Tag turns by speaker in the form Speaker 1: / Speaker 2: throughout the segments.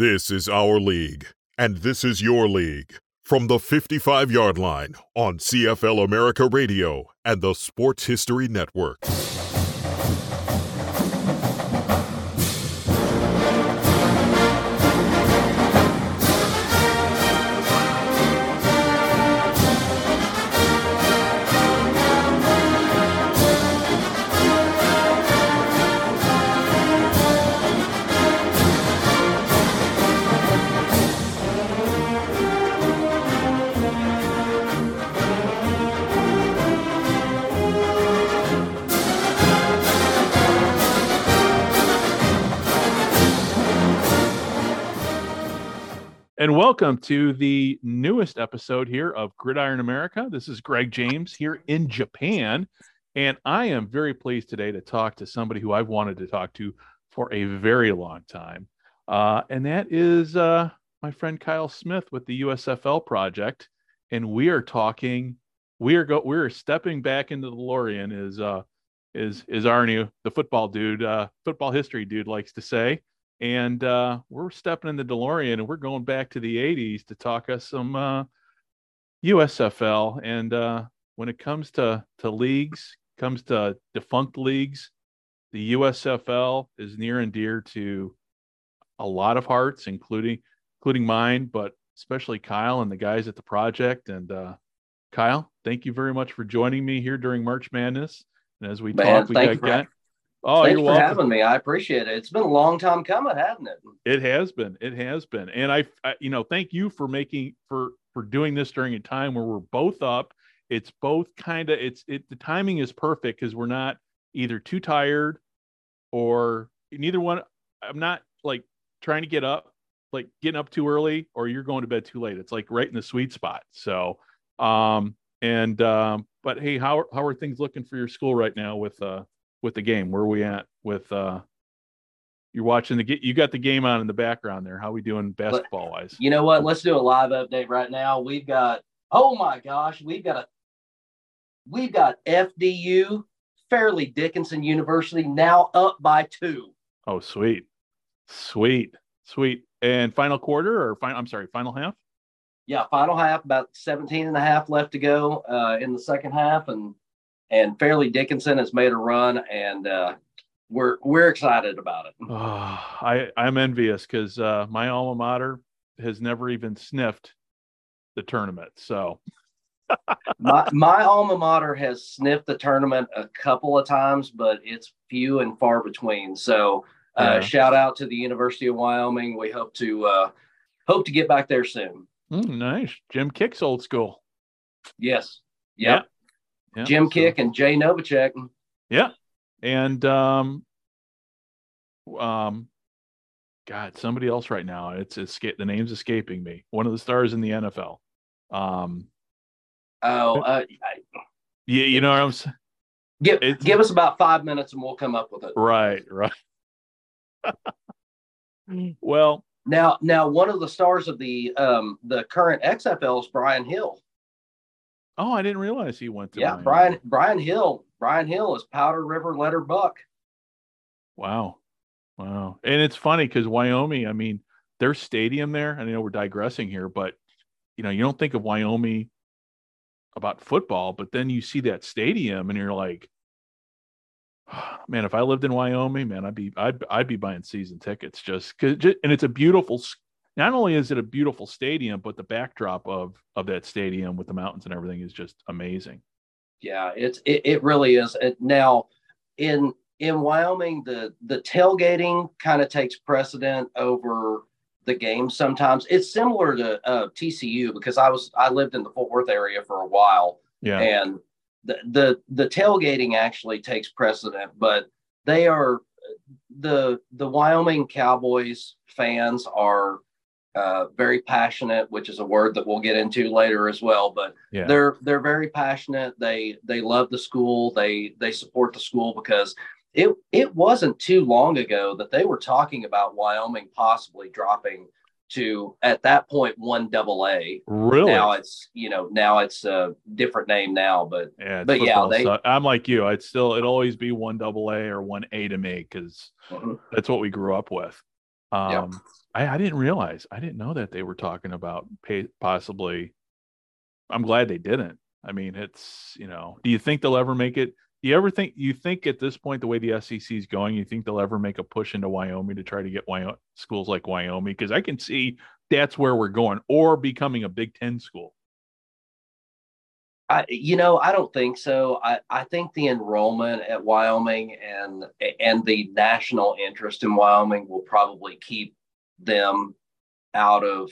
Speaker 1: This is our league, and this is your league. From the 55 yard line on CFL America Radio and the Sports History Network.
Speaker 2: Welcome to the newest episode here of Gridiron America. This is Greg James here in Japan. And I am very pleased today to talk to somebody who I've wanted to talk to for a very long time. Uh, and that is uh, my friend Kyle Smith with the USFL project. And we are talking, we are go, we are stepping back into the DeLorean, is uh, is is Arnie, the football dude, uh, football history dude, likes to say and uh, we're stepping in the DeLorean and we're going back to the 80s to talk us some uh, USFL. And uh, when it comes to to leagues, comes to defunct leagues, the USFL is near and dear to a lot of hearts, including including mine, but especially Kyle and the guys at the project. And uh, Kyle, thank you very much for joining me here during March Madness. And as we
Speaker 3: Man,
Speaker 2: talk, we got, got
Speaker 3: Oh, Thanks you're for welcome. having me. I appreciate it. It's been a long time coming, hasn't it?
Speaker 2: It has been. It has been. And I, I, you know, thank you for making for for doing this during a time where we're both up. It's both kind of it's it the timing is perfect because we're not either too tired or neither one. I'm not like trying to get up, like getting up too early, or you're going to bed too late. It's like right in the sweet spot. So, um, and um, but hey, how how are things looking for your school right now with uh with the game? Where are we at with uh you're watching the get you got the game on in the background there. How we doing basketball wise?
Speaker 3: You know what? Let's do a live update right now. We've got oh my gosh, we've got a we've got FDU Fairleigh Dickinson University now up by two.
Speaker 2: Oh, sweet. Sweet. Sweet. And final quarter or final I'm sorry, final half?
Speaker 3: Yeah, final half, about 17 and a half left to go uh, in the second half. And and Fairleigh Dickinson has made a run, and uh, we're we're excited about it.
Speaker 2: Oh, I I'm envious because uh, my alma mater has never even sniffed the tournament. So
Speaker 3: my my alma mater has sniffed the tournament a couple of times, but it's few and far between. So uh, yeah. shout out to the University of Wyoming. We hope to uh, hope to get back there soon.
Speaker 2: Mm, nice, Jim Kiick's old school.
Speaker 3: Yes. Yep. Yeah yeah, Jim so. Kiick and Jay Novacek.
Speaker 2: Yeah. And um um God, somebody else right now. It's escape the name's escaping me. One of the stars in the NFL. Um
Speaker 3: Oh, uh,
Speaker 2: yeah, you know what I'm saying?
Speaker 3: Give, give us about five minutes and we'll come up with it.
Speaker 2: Right, right. well,
Speaker 3: now, now one of the stars of the um the current XFL is Brian Hill.
Speaker 2: Oh, I didn't realize he went to.
Speaker 3: Yeah, Miami. Brian Brian Hill. Brian Hill is Powder River Letter Buck.
Speaker 2: Wow, wow, and it's funny because Wyoming. I mean, their stadium there. I know we're digressing here, but you know, you don't think of Wyoming about football, but then you see that stadium and you're like, man, if I lived in Wyoming, man, I'd be I'd I'd be buying season tickets just because. And it's a beautiful not only is it a beautiful stadium, but the backdrop of of that stadium with the mountains and everything is just amazing.
Speaker 3: Yeah, it's it, it really is. Now, in in Wyoming, the the tailgating kind of takes precedent over the game. Sometimes it's similar to uh, TCU because I was I lived in the Fort Worth area for a while,
Speaker 2: yeah,
Speaker 3: and the the the tailgating actually takes precedent, but they are the the Wyoming Cowboys fans are uh, very passionate, which is a word that we'll get into later as well. But yeah. they're they're very passionate. They they love the school. They they support the school because it it wasn't too long ago that they were talking about Wyoming possibly dropping to at that point one double A.
Speaker 2: Really?
Speaker 3: Now it's you know now it's a different name now, but yeah, but yeah, they,
Speaker 2: I'm like you. I'd still it'd always be one double A or one A to me because mm-hmm. that's what we grew up with. Um, I, I didn't realize. I didn't know that they were talking about pay, possibly. I'm glad they didn't. I mean, it's you know. Do you think they'll ever make it? Do you ever think you think at this point the way the SEC is going, you think they'll ever make a push into Wyoming to try to get Wyoming, schools like Wyoming? Because I can see that's where we're going, or becoming a Big Ten school.
Speaker 3: I, you know, I don't think so. I, I think the enrollment at Wyoming and and the national interest in Wyoming will probably keep them out of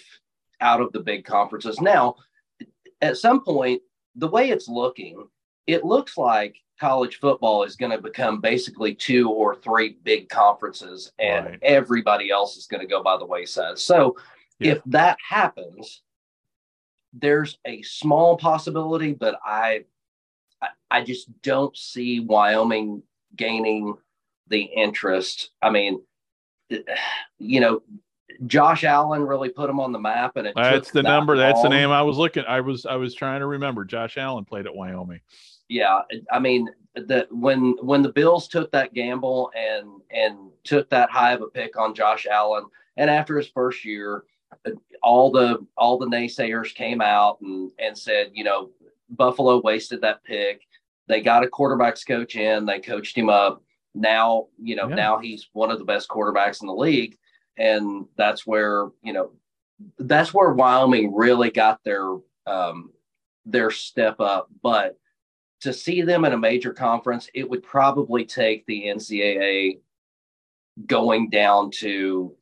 Speaker 3: out of the big conferences. Now, at some point, the way it's looking, it looks like college football is going to become basically two or three big conferences, and right. everybody else is going to go by the wayside. So, yeah. if that happens, there's a small possibility, but I, I, I just don't see Wyoming gaining the interest. I mean, you know, Josh Allen really put him on the map, and
Speaker 2: that's the that number. Long. That's the name I was looking. I was I was trying to remember. Josh Allen played at Wyoming.
Speaker 3: Yeah, I mean, the when when the Bills took that gamble and and took that high of a pick on Josh Allen, and after his first year, all the all the naysayers came out and and said, you know, Buffalo wasted that pick. They got a quarterbacks coach in. They coached him up. Now, you know, yeah. now he's one of the best quarterbacks in the league, and that's where you know, that's where Wyoming really got their um, their step up. But to see them in a major conference, it would probably take the NCAA going down to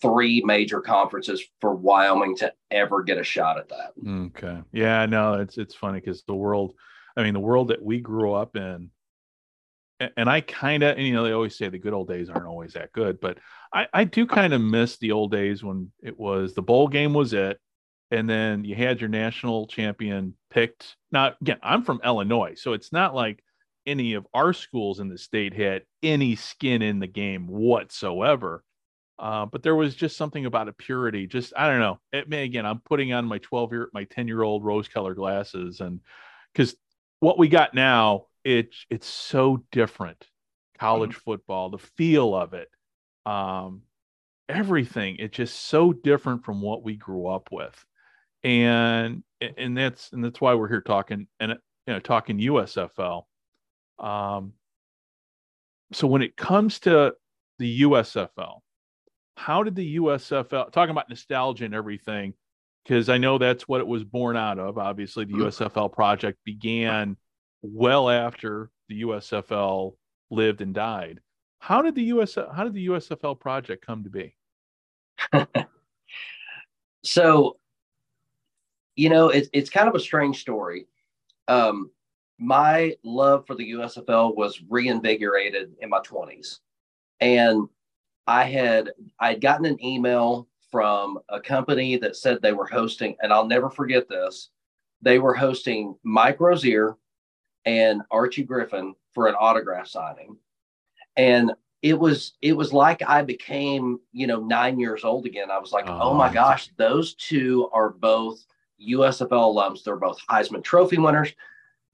Speaker 3: three major conferences for Wyoming to ever get a shot at that.
Speaker 2: Okay. Yeah, no, it's it's funny because the world, I mean, the world that we grew up in, and I kind of, you know, they always say the good old days aren't always that good, but I, I do kind of miss the old days when it was the bowl game was it, and then you had your national champion picked. Now, again, I'm from Illinois, so it's not like any of our schools in the state had any skin in the game whatsoever uh, but there was just something about a purity. Just I don't know. It may again. I'm putting on my 12 year, my 10 year old rose colored glasses, and because what we got now, it's it's so different. College mm-hmm. football, the feel of it, um, everything. It's just so different from what we grew up with, and and that's and that's why we're here talking and you know talking USFL. Um, so when it comes to the USFL, how did the USFL talking about nostalgia and everything? Because I know that's what it was born out of. Obviously, the USFL project began well after the USFL lived and died. How did the US how did the USFL project come to be?
Speaker 3: so, you know, it's it's kind of a strange story. Um, my love for the USFL was reinvigorated in my 20s. And I had I'd gotten an email from a company that said they were hosting, and I'll never forget this. They were hosting Mike Rozier and Archie Griffin for an autograph signing. And it was it was like I became, you know, nine years old again. I was like, oh, oh my gosh, those two are both USFL alums. They're both Heisman Trophy winners.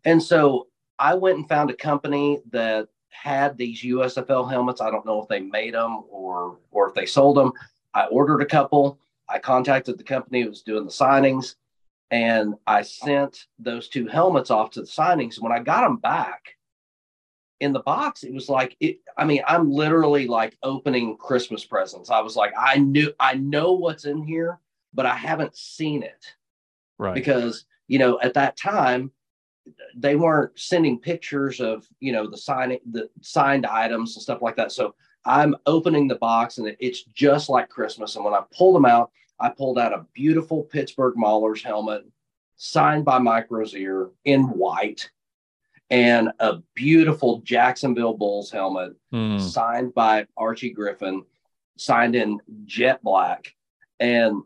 Speaker 3: And so I went and found a company that had these USFL helmets. I don't know if they made them or or if they sold them. I ordered a couple. I contacted the company who was doing the signings, and I sent those two helmets off to the signings. When I got them back in the box, it was like it. I mean, I'm literally like opening Christmas presents. I was like, I knew, I know what's in here, but I haven't seen it,
Speaker 2: right?
Speaker 3: Because you know, at that time, they weren't sending pictures of you know the signing the signed items and stuff like that so i'm opening the box and it's just like christmas and when i pulled them out i pulled out a beautiful pittsburgh maulers helmet signed by mike rozier in white and a beautiful jacksonville bulls helmet mm. signed by archie griffin signed in jet black and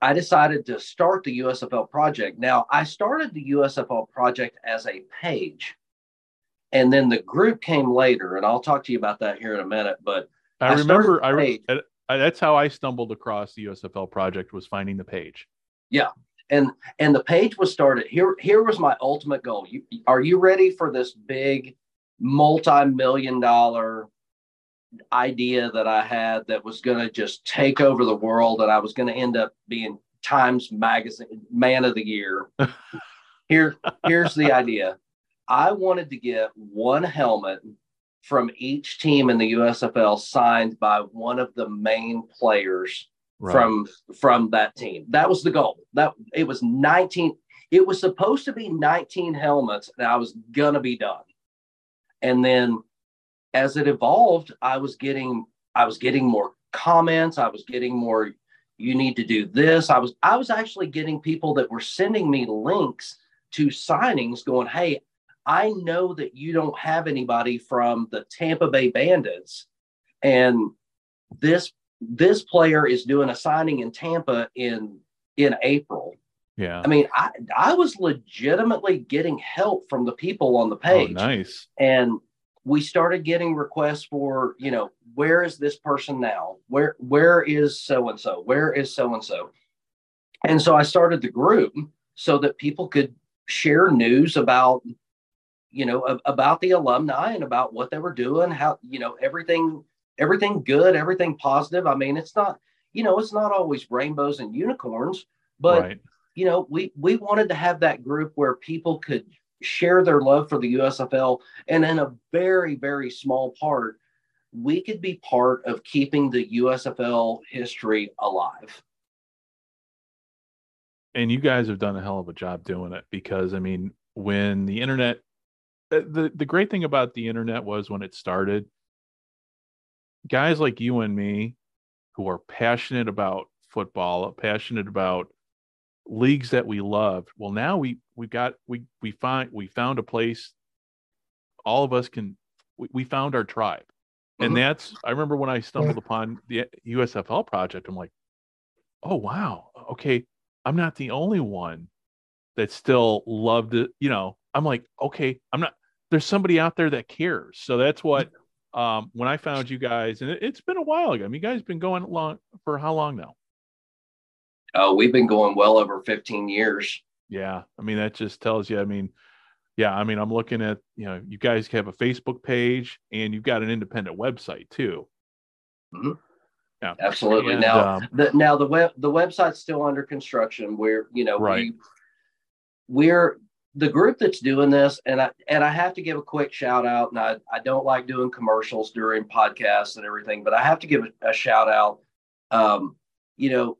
Speaker 3: I decided to start the USFL project. Now, I started the USFL project as a page, and then the group came later, and I'll talk to you about that here in a minute. But
Speaker 2: I, I remember, I, re- I, that's how I stumbled across the USFL project was finding the page.
Speaker 3: Yeah, and and the page was started here. Here was my ultimate goal. You, are you ready for this big, multi-million dollar idea that I had that was going to just take over the world and I was going to end up being Times Magazine Man of the Year. Here, here's the idea. I wanted to get one helmet from each team in the USFL signed by one of the main players right. from from that team. That was the goal. That it was 19 it was supposed to be 19 helmets and I was gonna be done. And then as it evolved, I was getting I was getting more comments, I was getting more you need to do this. I was I was actually getting people that were sending me links to signings going, "Hey, I know that you don't have anybody from the Tampa Bay Bandits and this this player is doing a signing in Tampa in in April
Speaker 2: yeah.
Speaker 3: I mean, I I was legitimately getting help from the people on the oh, page.
Speaker 2: Oh, nice.
Speaker 3: And we started getting requests for, you know, where is this person now? Where where is so and so? Where is so and so? And so I started the group so that people could share news about you know about the alumni and about what they were doing how you know everything everything good everything positive. I mean it's not you know it's not always rainbows and unicorns but right. you know, we we wanted to have that group where people could share their love for the USFL, and in a very very small part, we could be part of keeping the USFL history alive.
Speaker 2: And you guys have done a hell of a job doing it because I mean, when the internet, the the great thing about the internet was when it started, guys like you and me, who are passionate about football, passionate about leagues that we loved. Well, now we we got we we find we found a place. All of us can we, we found our tribe, and mm-hmm. that's I remember when I stumbled upon the USFL project. I'm like, oh wow, okay, I'm not the only one that still loved it. You know, I'm like, okay, I'm not. There's somebody out there that cares. So that's what. Um, when I found you guys, and it, it's been a while ago. I mean, you guys been going along for how long now?
Speaker 3: Oh, we've been going well over 15 years.
Speaker 2: Yeah. I mean, that just tells you, I mean, yeah, I mean, I'm looking at, you know, you guys have a Facebook page and you've got an independent website too.
Speaker 3: Mm-hmm. Yeah. Absolutely. And, now, um, the, now the web, the website's still under construction. We're, you know,
Speaker 2: right.
Speaker 3: we, we're the group that's doing this. And I, and I have to give a quick shout out and I, I don't like doing commercials during podcasts and everything, but I have to give a, a shout out. Um, you know,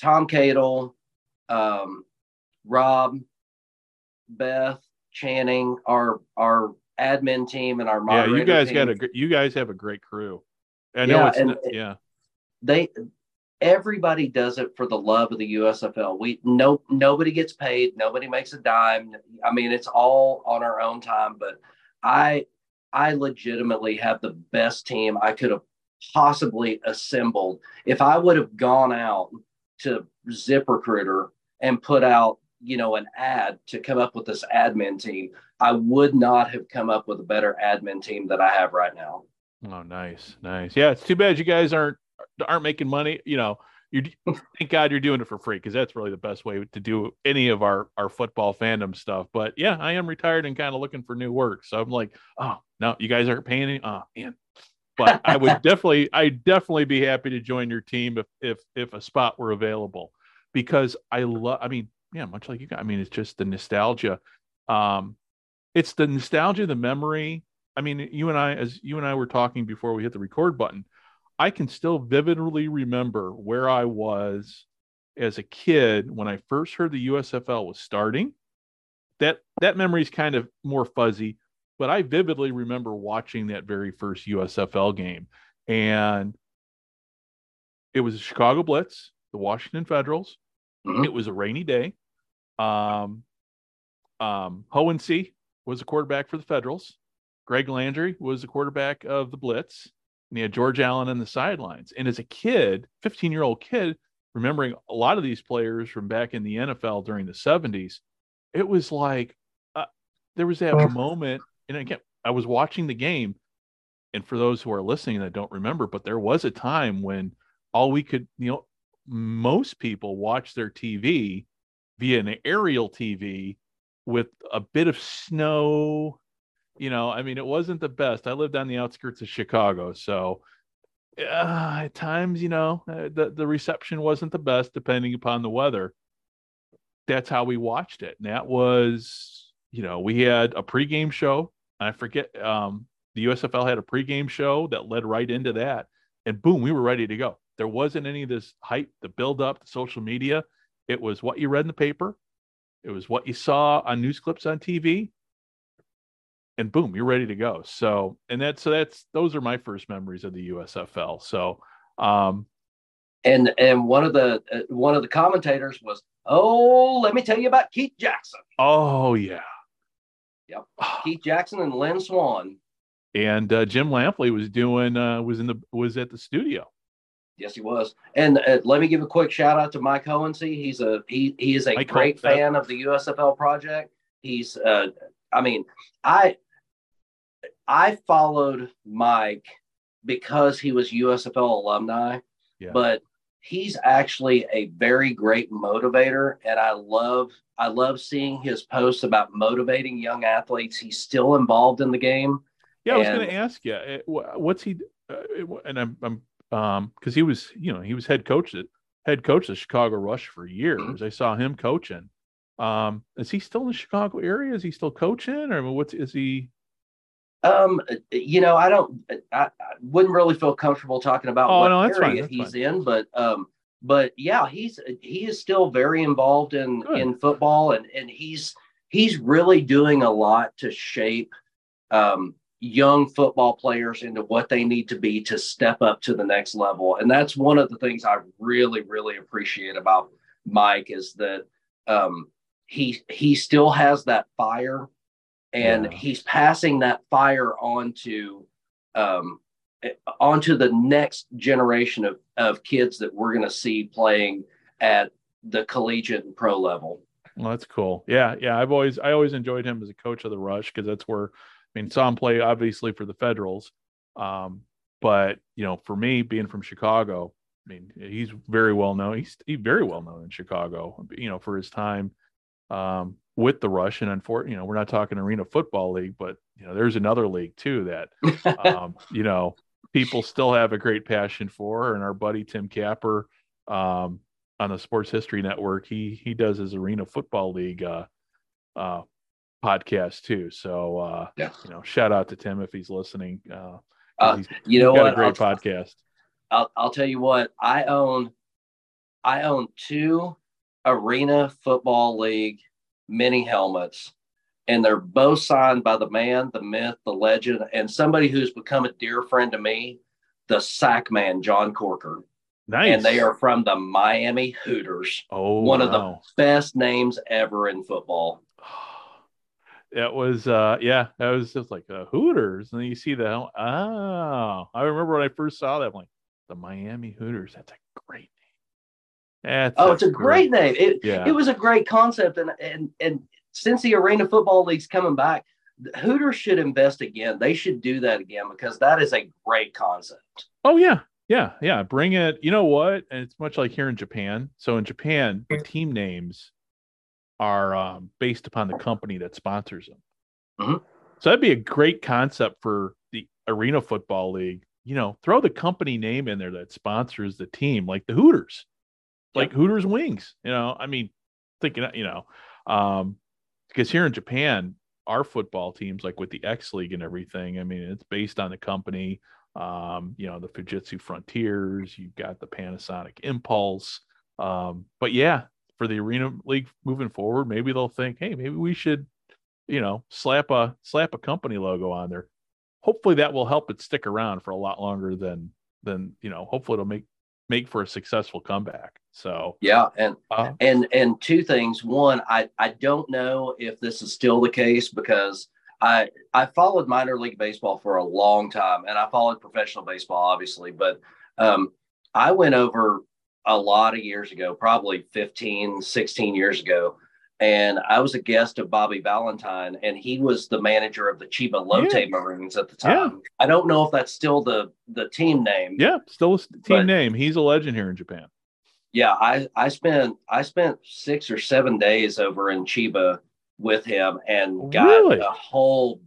Speaker 3: Tom Cadle, um, Rob, Beth, Channing, our our admin team and our
Speaker 2: yeah. You guys team. got a you guys have a great crew. I know yeah, it's
Speaker 3: and
Speaker 2: yeah.
Speaker 3: They everybody does it for the love of the USFL. We no nobody gets paid, nobody makes a dime. I mean, it's all on our own time. But I I legitimately have the best team I could have possibly assembled. If I would have gone out to ZipRecruiter and put out, you know, an ad to come up with this admin team, I would not have come up with a better admin team that I have right now.
Speaker 2: Oh, nice, nice. Yeah, it's too bad you guys aren't aren't making money. You know, you thank God you're doing it for free because that's really the best way to do any of our our football fandom stuff. But yeah, I am retired and kind of looking for new work, so I'm like, oh no, you guys aren't paying any. Oh man, but I would definitely, I definitely be happy to join your team if if if a spot were available, because I love. I mean, yeah, much like you guys. I mean, it's just the nostalgia. Um, it's the nostalgia, the memory. I mean, you and I, as you and I were talking before we hit the record button, I can still vividly remember where I was as a kid when I first heard the USFL was starting. That that memory is kind of more fuzzy, but I vividly remember watching that very first USFL game. And it was a Chicago Blitz, the Washington Federals. Mm-hmm. It was a rainy day. Um, um, Hohensee was the quarterback for the Federals. Greg Landry was the quarterback of the Blitz. And he had George Allen on the sidelines. And as a kid, 15 year old kid, remembering a lot of these players from back in the NFL during the 70s, it was like uh, there was that moment and again, I was watching the game, and for those who are listening that don't remember, but there was a time when all we could, you know, most people watch their TV via an aerial TV with a bit of snow You know, I mean, it wasn't the best. I lived on the outskirts of Chicago, so uh, at times, you know, uh, the the reception wasn't the best, depending upon the weather. That's how we watched it, and that was, you know, we had a pregame show. I forget, um, the USFL had a pregame show that led right into that, and boom, we were ready to go. There wasn't any of this hype, the build up, the social media. It was what you read in the paper. It was what you saw on news clips on TV. And boom, you're ready to go. So, and that's so that's those are my first memories of the USFL. So, um,
Speaker 3: and and one of the uh, one of the commentators was, "Oh, let me tell you about Keith Jackson."
Speaker 2: Oh yeah,
Speaker 3: yep, Keith Jackson and Lynn Swann.
Speaker 2: And uh, Jim Lampley was doing uh, was in the was at the studio.
Speaker 3: Yes, he was. And uh, let me give a quick shout out to Mike Hohensee. He's a he he is a
Speaker 2: Mike
Speaker 3: great
Speaker 2: Ho-
Speaker 3: fan of the USFL project. He's uh I mean, I I followed Mike because he was USFL alumni,
Speaker 2: Yeah.
Speaker 3: but he's actually a very great motivator and I love I love seeing his posts about motivating young athletes. He's still involved in the game.
Speaker 2: Yeah, I was going to ask you, uh, what's he? Uh, and I'm, I'm, um, because he was, you know, he was head coach at head coach of Chicago Rush for years.
Speaker 3: Mm-hmm.
Speaker 2: I saw him coaching. Um, is he still in the Chicago area? Is he still coaching, or what's is he?
Speaker 3: Um, you know, I don't, I, I wouldn't really feel comfortable talking about
Speaker 2: Oh,
Speaker 3: what
Speaker 2: no, fine,
Speaker 3: area
Speaker 2: that's
Speaker 3: he's
Speaker 2: fine.
Speaker 3: in, but um, but yeah, he's he is still very involved in
Speaker 2: Good.
Speaker 3: in football, and and he's he's really doing a lot to shape um young football players into what they need to be to step up to the next level, and that's one of the things I really really appreciate about Mike is that um he he still has that fire and
Speaker 2: Yeah.
Speaker 3: he's passing that fire on to um, onto the next generation of, of kids that we're going to see playing at the collegiate and pro level.
Speaker 2: Well, that's cool. Yeah, yeah. I've always, I always enjoyed him as a coach of the Rush because that's where, I mean, saw him play obviously for the Federals, um, but you know, for me being from Chicago, I mean, he's very well known. He's he very well known in Chicago, you know, for his time um, with the Rush. And unfortunately, you know, we're not talking Arena Football League, but you know, there's another league too that um, you know, people still have a great passion for. And our buddy Tim Capper um, on the Sports History Network, he he does his Arena Football League uh, uh, podcast too. So uh,
Speaker 3: Yeah.
Speaker 2: you know, shout out to Tim if he's listening. Uh,
Speaker 3: Uh,
Speaker 2: he's,
Speaker 3: you know what?
Speaker 2: a great
Speaker 3: I'll,
Speaker 2: podcast.
Speaker 3: I'll, I'll tell you what. I own I own two Arena Football League mini helmets, and they're both signed by the man, the myth, the legend, and somebody who's become a dear friend to me, the sack man, John Corker.
Speaker 2: Nice.
Speaker 3: and they are from the Miami Hooters.
Speaker 2: oh
Speaker 3: one of the best names ever in football.
Speaker 2: It was uh yeah, that was just like uh, Hooters, and then you see the oh, I remember when I first saw that, I'm like the Miami Hooters. That's a great
Speaker 3: Oh, it's a great name. It,
Speaker 2: Yeah.
Speaker 3: it was a great concept, and and and since the Arena Football League's coming back, Hooters should invest again. They should do that again because that is a great concept.
Speaker 2: Oh yeah, yeah, yeah. Bring it. You know what? And it's much like here in Japan. So in Japan, the team names are um, based upon the company that sponsors them.
Speaker 3: Mhm.
Speaker 2: So that'd be a great concept for the Arena Football League. You know, throw the company name in there that sponsors the team, like the Hooters, like Hooters Wings. You know, I mean, thinking, you know, um, because here in Japan, our football teams, like with the X League and everything, I mean, it's based on the company um, you know, the Fujitsu Frontiers, you've got the Panasonic Impulse. Um, but yeah, for the Arena League moving forward, maybe they'll think, hey, maybe we should, you know, slap a slap a company logo on there. Hopefully that will help it stick around for a lot longer than than, you know, hopefully it'll make make for a successful comeback. So
Speaker 3: Yeah, and
Speaker 2: uh,
Speaker 3: and and two things. One, I I don't know if this is still the case because I I followed minor league baseball for a long time, and I followed professional baseball, obviously. But um, I went over a lot of years ago, probably 15, 16 years ago, and I was a guest of Bobby Valentine, and he was the manager of the Chiba Lotte
Speaker 2: Yeah.
Speaker 3: Marines at the
Speaker 2: Yeah.
Speaker 3: time. I don't know if that's still the the team name.
Speaker 2: yeah, still a team
Speaker 3: But-
Speaker 2: name. He's a legend here in Japan.
Speaker 3: Yeah i i spent i spent six or seven days over in chiba with him and got
Speaker 2: Really?
Speaker 3: a whole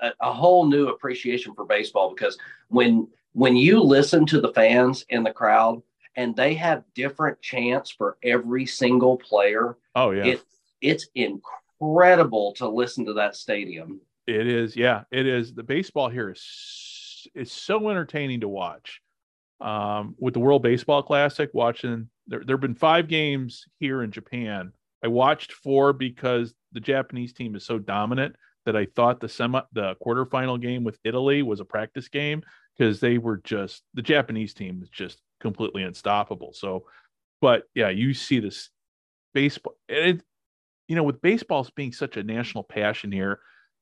Speaker 3: a, a whole new appreciation for baseball because when when you listen to the fans in the crowd and they have different chants for every single player.
Speaker 2: Oh yeah.
Speaker 3: It, it's incredible to listen to that stadium.
Speaker 2: It is. Yeah, it is. The baseball here is is so entertaining to watch. Um, with the World Baseball Classic, watching there there've been five games here in Japan. I watched four because the Japanese team is so dominant that I thought the semi the quarterfinal game with Italy was a practice game because they were just the Japanese team is just completely unstoppable. So, but yeah, you see this baseball, it, you know, with baseballs being such a national passion here,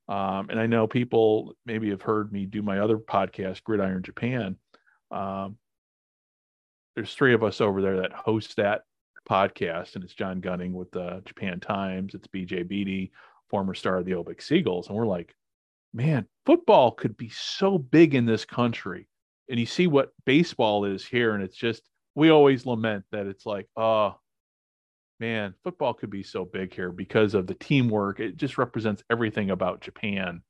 Speaker 2: um, and I know people maybe have heard me do my other podcast, Gridiron Japan. Um, there's three of us over there that host that podcast, and it's John Gunning with the Japan Times, it's BJ Beatty, former star of the Obic Seagulls, and we're like, man, football could be so big in this country. And you see what baseball is here, and it's just we always lament that it's like, oh man, football could be so big here because of the teamwork. It just represents everything about Japan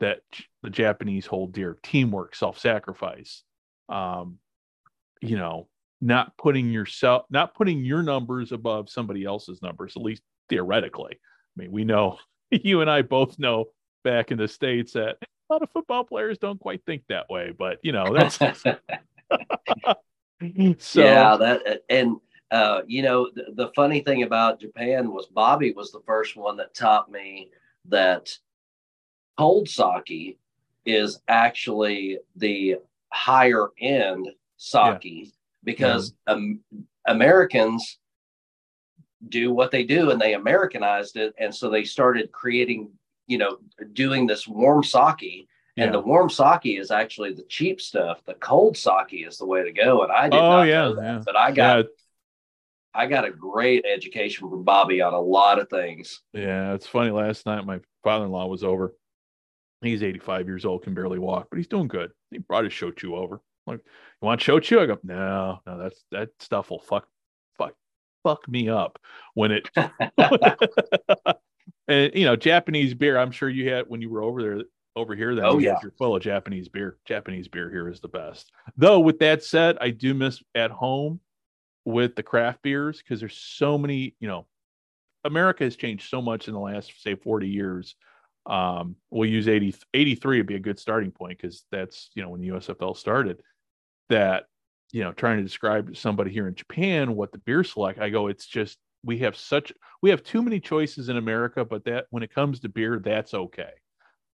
Speaker 2: that the Japanese hold dear: teamwork, self-sacrifice. Um, you know, not putting yourself, not putting your numbers above somebody else's numbers, at least theoretically. I mean, we know you and I both know back in the states that a lot of football players don't quite think that way, but you know that's so
Speaker 3: yeah that and uh, you know the, the funny thing about Japan was Bobby was the first one that taught me that cold sake is actually the higher end sake yeah. Because yeah. Um, Americans do what they do and they Americanized it. And so they started creating you know, doing this warm sake. And yeah. the warm sake is actually the cheap stuff. The cold sake is the way to go. And I did oh, not yeah, know that, yeah. but I got yeah. I got a great education from Bobby on a lot of things.
Speaker 2: Yeah, it's funny. Last night my father-in-law was over. He's 85 years old, can barely walk, but he's doing good. He brought his shochu over. Like, you want shochu? I go, no, no, that's that stuff will fuck, fuck, fuck me up when it and you know Japanese beer. I'm sure you had when you were over there over here. That
Speaker 3: oh yeah,
Speaker 2: you're full of Japanese beer. Japanese beer here is the best. Though with that said, I do miss at home with the craft beers because there's so many. You know, America has changed so much in the last say 40 years. Um, we'll use 80, 83 would be a good starting point because that's you know when the USFL started. That you know trying to describe to somebody here in Japan what the beer select, I go it's just we have such we have too many choices in America, but that when it comes to beer, that's okay.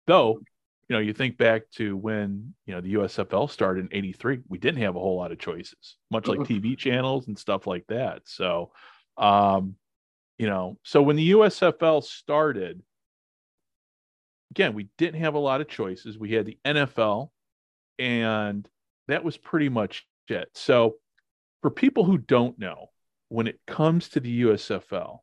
Speaker 2: Though, you know, you think back to when you know the USFL started in '83, we didn't have a whole lot of choices, much like TV channels and stuff like that. So, um, you know, so when the USFL started, again, we didn't have a lot of choices. We had the NFL, and that was pretty much it. So, for people who don't know, when it comes to the USFL,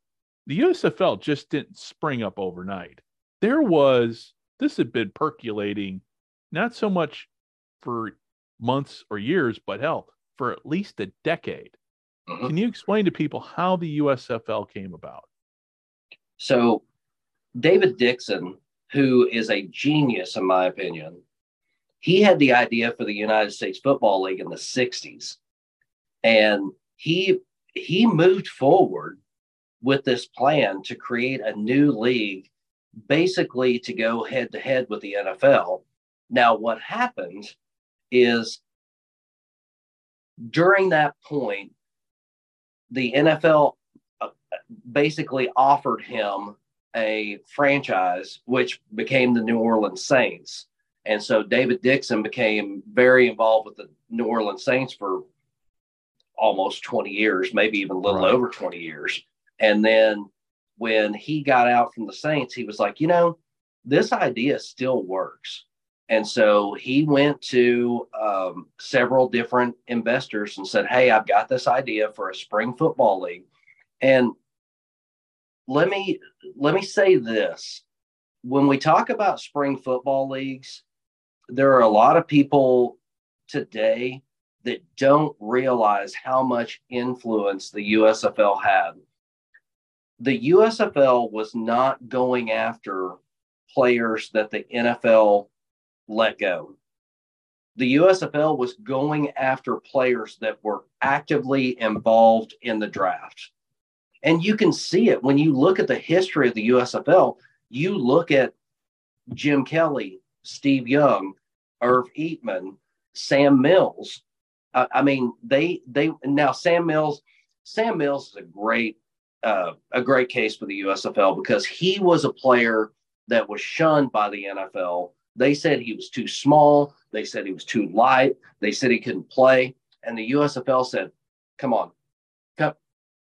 Speaker 2: the USFL just didn't spring up overnight. There was, this had been percolating not so much for months or years, but hell, for at least a decade. Mm-hmm. Can you explain to people how the USFL came about?
Speaker 3: So, David Dixon, who is a genius, in my opinion, he had the idea for the United States Football League in the 60s. And he he moved forward with this plan to create a new league, basically to go head to head with the NFL. Now, what happened is during that point, the NFL uh, basically offered him a franchise, which became the New Orleans Saints. And so David Dixon became very involved with the New Orleans Saints for almost 20 years, maybe even a little right. over 20 years. And then when he got out from the Saints, he was like, you know, this idea still works. And so he went to um, several different investors and said, Hey, I've got this idea for a spring football league. And let me let me say this. When we talk about spring football leagues, there are a lot of people today that don't realize how much influence the USFL had. The USFL was not going after players that the NFL let go. The USFL was going after players that were actively involved in the draft. And you can see it when you look at the history of the USFL. You look at Jim Kelly, Steve Young, Irv Eatman, Sam Mills. Uh, I mean, they they now Sam Mills. Sam Mills is a great uh, a great case for the USFL because he was a player that was shunned by the NFL. They said he was too small. They said he was too light. They said he couldn't play. And the USFL said, "Come on, come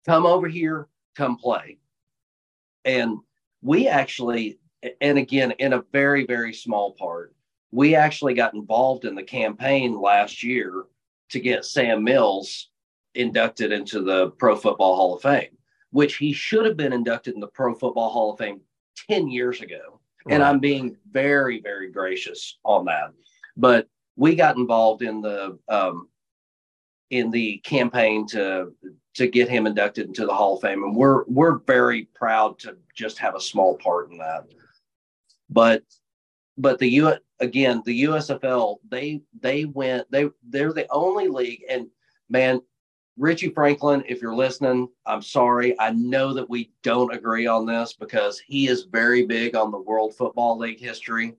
Speaker 3: come over here, come play." And we actually, and again, in a very very small part, we actually got involved in the campaign last year to get Sam Mills inducted into the Pro Football Hall of Fame, which he should have been inducted in the Pro Football Hall of Fame 10 years ago. Right. And I'm being very, very gracious on that. But we got involved in the um, in the campaign to to get him inducted into the Hall of Fame, and we're we're very proud to just have a small part in that. But but the U again the USFL they they went they they're the only league and man Richie Franklin if you're listening I'm sorry I know that we don't agree on this because he is very big on the World Football League history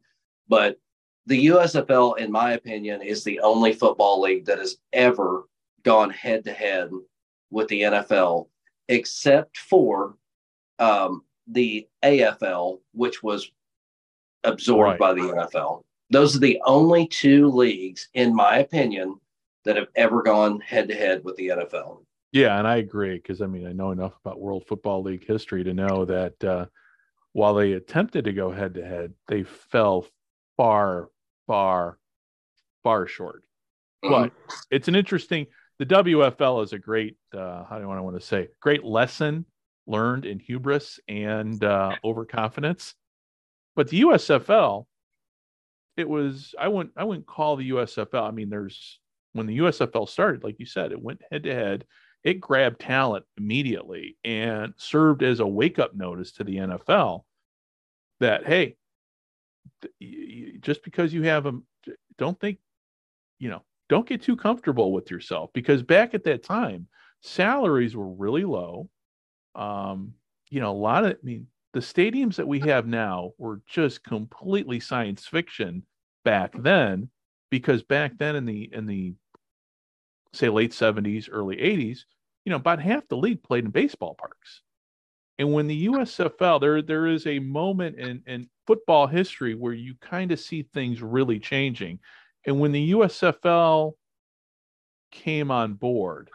Speaker 3: but the USFL in my opinion is the only football league that has ever gone head to head with the NFL except for um, the AFL which was absorbed right. by the NFL. Those are the only two leagues, in my opinion, that have ever gone head to head with the NFL.
Speaker 2: Yeah, and I agree because I mean I know enough about World Football League history to know that uh, while they attempted to go head to head, they fell far, far, far short. Mm-hmm. But it's an interesting. The WFL is a great. Uh, how do I want to say? Great lesson learned in hubris and uh, overconfidence. But the USFL, it was I wouldn't I wouldn't call the USFL. I mean, there's when the USFL started, like you said, it went head to head. It grabbed talent immediately and served as a wake up notice to the NFL that hey, just because you have them, don't think, you know, don't get too comfortable with yourself because back at that time, salaries were really low. Um, you know, a lot of, I mean, the stadiums that we uh-huh. have now were just completely science fiction back then because back mm-hmm. then in the in the say late 70s early 80s you know about half the league played in baseball parks. And when the USFL there there is a moment in in football history where you kind of see things really changing. And when the USFL came on board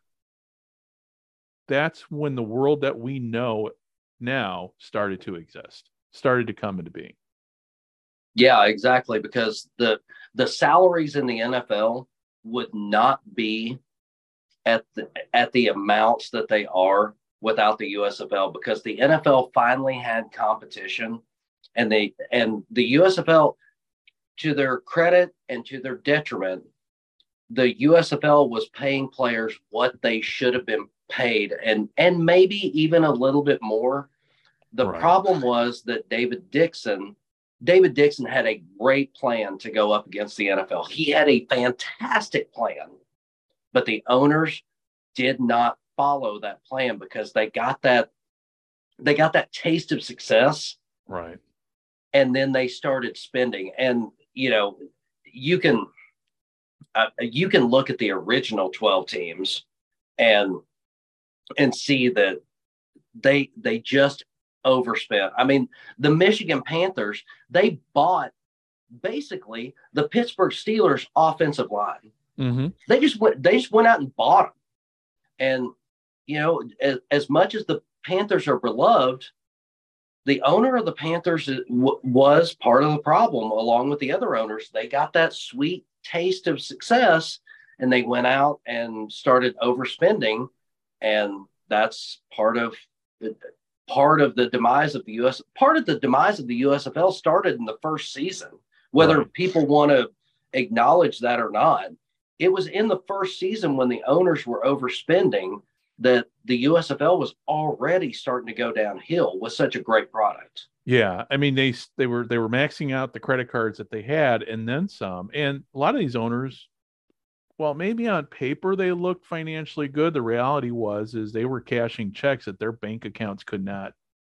Speaker 2: that's when the world that we know now started to exist, started to come into being.
Speaker 3: Yeah, exactly. Because the the salaries in the NFL would not be at the at the amounts that they are without the USFL because the NFL finally had competition and they and the USFL to their credit and to their detriment the USFL was paying players what they should have been paid and and maybe even a little bit more. The right. problem was that David Dixon, David Dixon had a great plan to go up against the NFL. He had a fantastic plan, but the owners did not follow that plan because they got that they got that taste of success.
Speaker 2: Right.
Speaker 3: And then they started spending and you know, you can uh, you can look at the original 12 teams and and see that they they just overspent. I mean, the Michigan Panthers, they bought basically the Pittsburgh Steelers offensive line. Mm-hmm. They just went they just went out and bought them. And you know, as, as much as the Panthers are beloved, the owner of the Panthers w- was part of the problem along with the other owners. They got that sweet taste of success and they went out and started overspending and that's part of the, part of the demise of the US part of the demise of the USFL started in the first season whether right. people want to acknowledge that or not it was in the first season when the owners were overspending that the USFL was already starting to go downhill with such a great product.
Speaker 2: Yeah, I mean they they were they were maxing out the credit cards that they had and then some. And a lot of these owners, well, maybe on paper they looked financially good. The reality was is they were cashing checks that their bank accounts could not.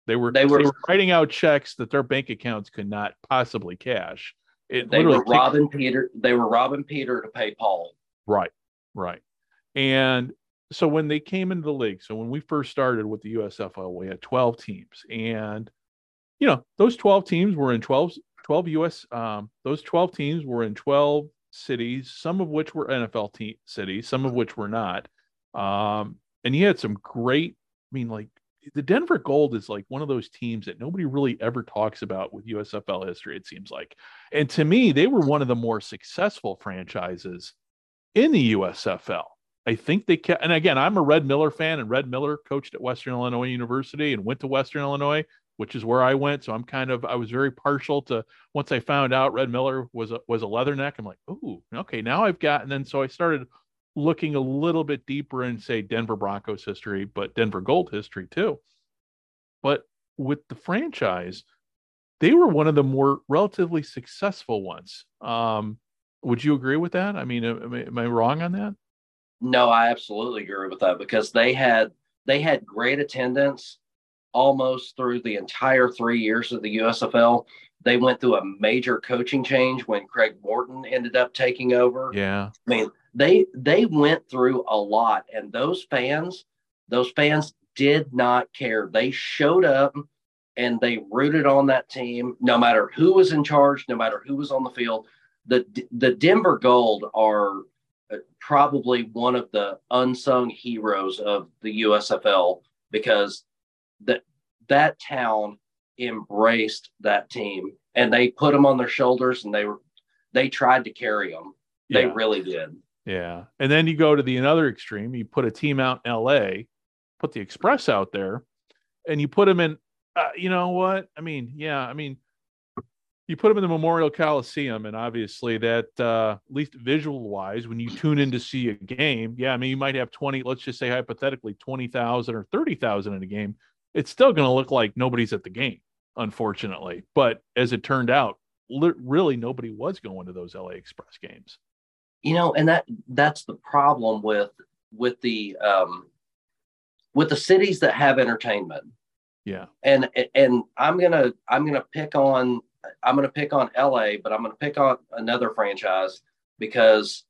Speaker 2: They were they were, they were writing out checks that their bank accounts could not possibly cash.
Speaker 3: It they were robbing Peter. They were robbing Peter to pay Paul.
Speaker 2: Right, right. And so when they came into the league, so when we first started with the USFL, we had 12 teams. And, you know, those 12 teams were in 12, 12 US, um, those 12 teams were in 12 cities, some of which were NFL te- cities, some of which were not. Um, and you had some great, I mean, like the Denver Gold is like one of those teams that nobody really ever talks about with USFL history, it seems like. And to me, they were one of the more successful franchises in the USFL. I think they can. And again, I'm a Red Miller fan, and Red Miller coached at Western Illinois University and went to Western Illinois, which is where I went. So I'm kind of I was very partial to once I found out Red Miller was a, was a Leatherneck. I'm like, oh, okay, now I've got. And then so I started looking a little bit deeper in say Denver Broncos history, but Denver Gold history too. But with the franchise, they were one of the more relatively successful ones. Um, would you agree with that? I mean, am, am I wrong on that?
Speaker 3: No, I absolutely agree with that because they had they had great attendance almost through the entire three years of the USFL. They went through a major coaching change when Craig Morton ended up taking over.
Speaker 2: Yeah.
Speaker 3: I mean, they they went through a lot and those fans, those fans did not care. They showed up and they rooted on that team no matter who was in charge, no matter who was on the field. The the Denver Gold are uh, probably one of the unsung heroes of the USFL because that that town embraced that team and they put them on their shoulders and they were they tried to carry them. They yeah. really did.
Speaker 2: Yeah. And then you go to the another extreme, you put a team out in LA, put the Express out there, and you put them in uh, you know what? I mean, yeah, I mean you put them in the Memorial Coliseum, and obviously that, uh, at least visual wise, when you tune in to see a game, yeah, I mean, you might have 20, let's just say hypothetically 20,000 or 30,000 in a game. It's still going to look like nobody's at the game, unfortunately. But as it turned out, li- really nobody was going to those LA Express games.
Speaker 3: You know, and that that's the problem with with the um with the cities that have entertainment.
Speaker 2: Yeah.
Speaker 3: And and I'm gonna I'm gonna pick on I'm going to pick on LA, but I'm going to pick on another franchise because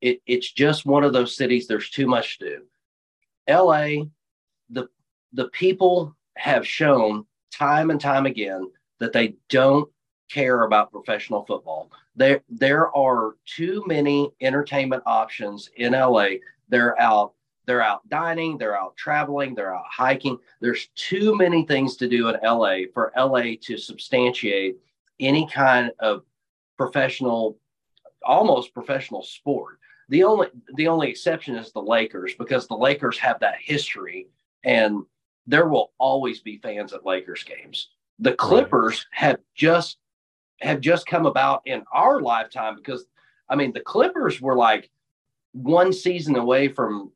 Speaker 3: it, it's just one of those cities. There's too much to do. LA, the the people have shown time and time again that they don't care about professional football. There there are too many entertainment options in LA. They're out they're out dining, they're out traveling, they're out hiking. There's too many things to do in LA for LA to substantiate any kind of professional, almost professional sport. The only the only exception is the Lakers because the Lakers have that history and there will always be fans at Lakers games. The Clippers right. have just have just come about in our lifetime because I mean the Clippers were like one season away from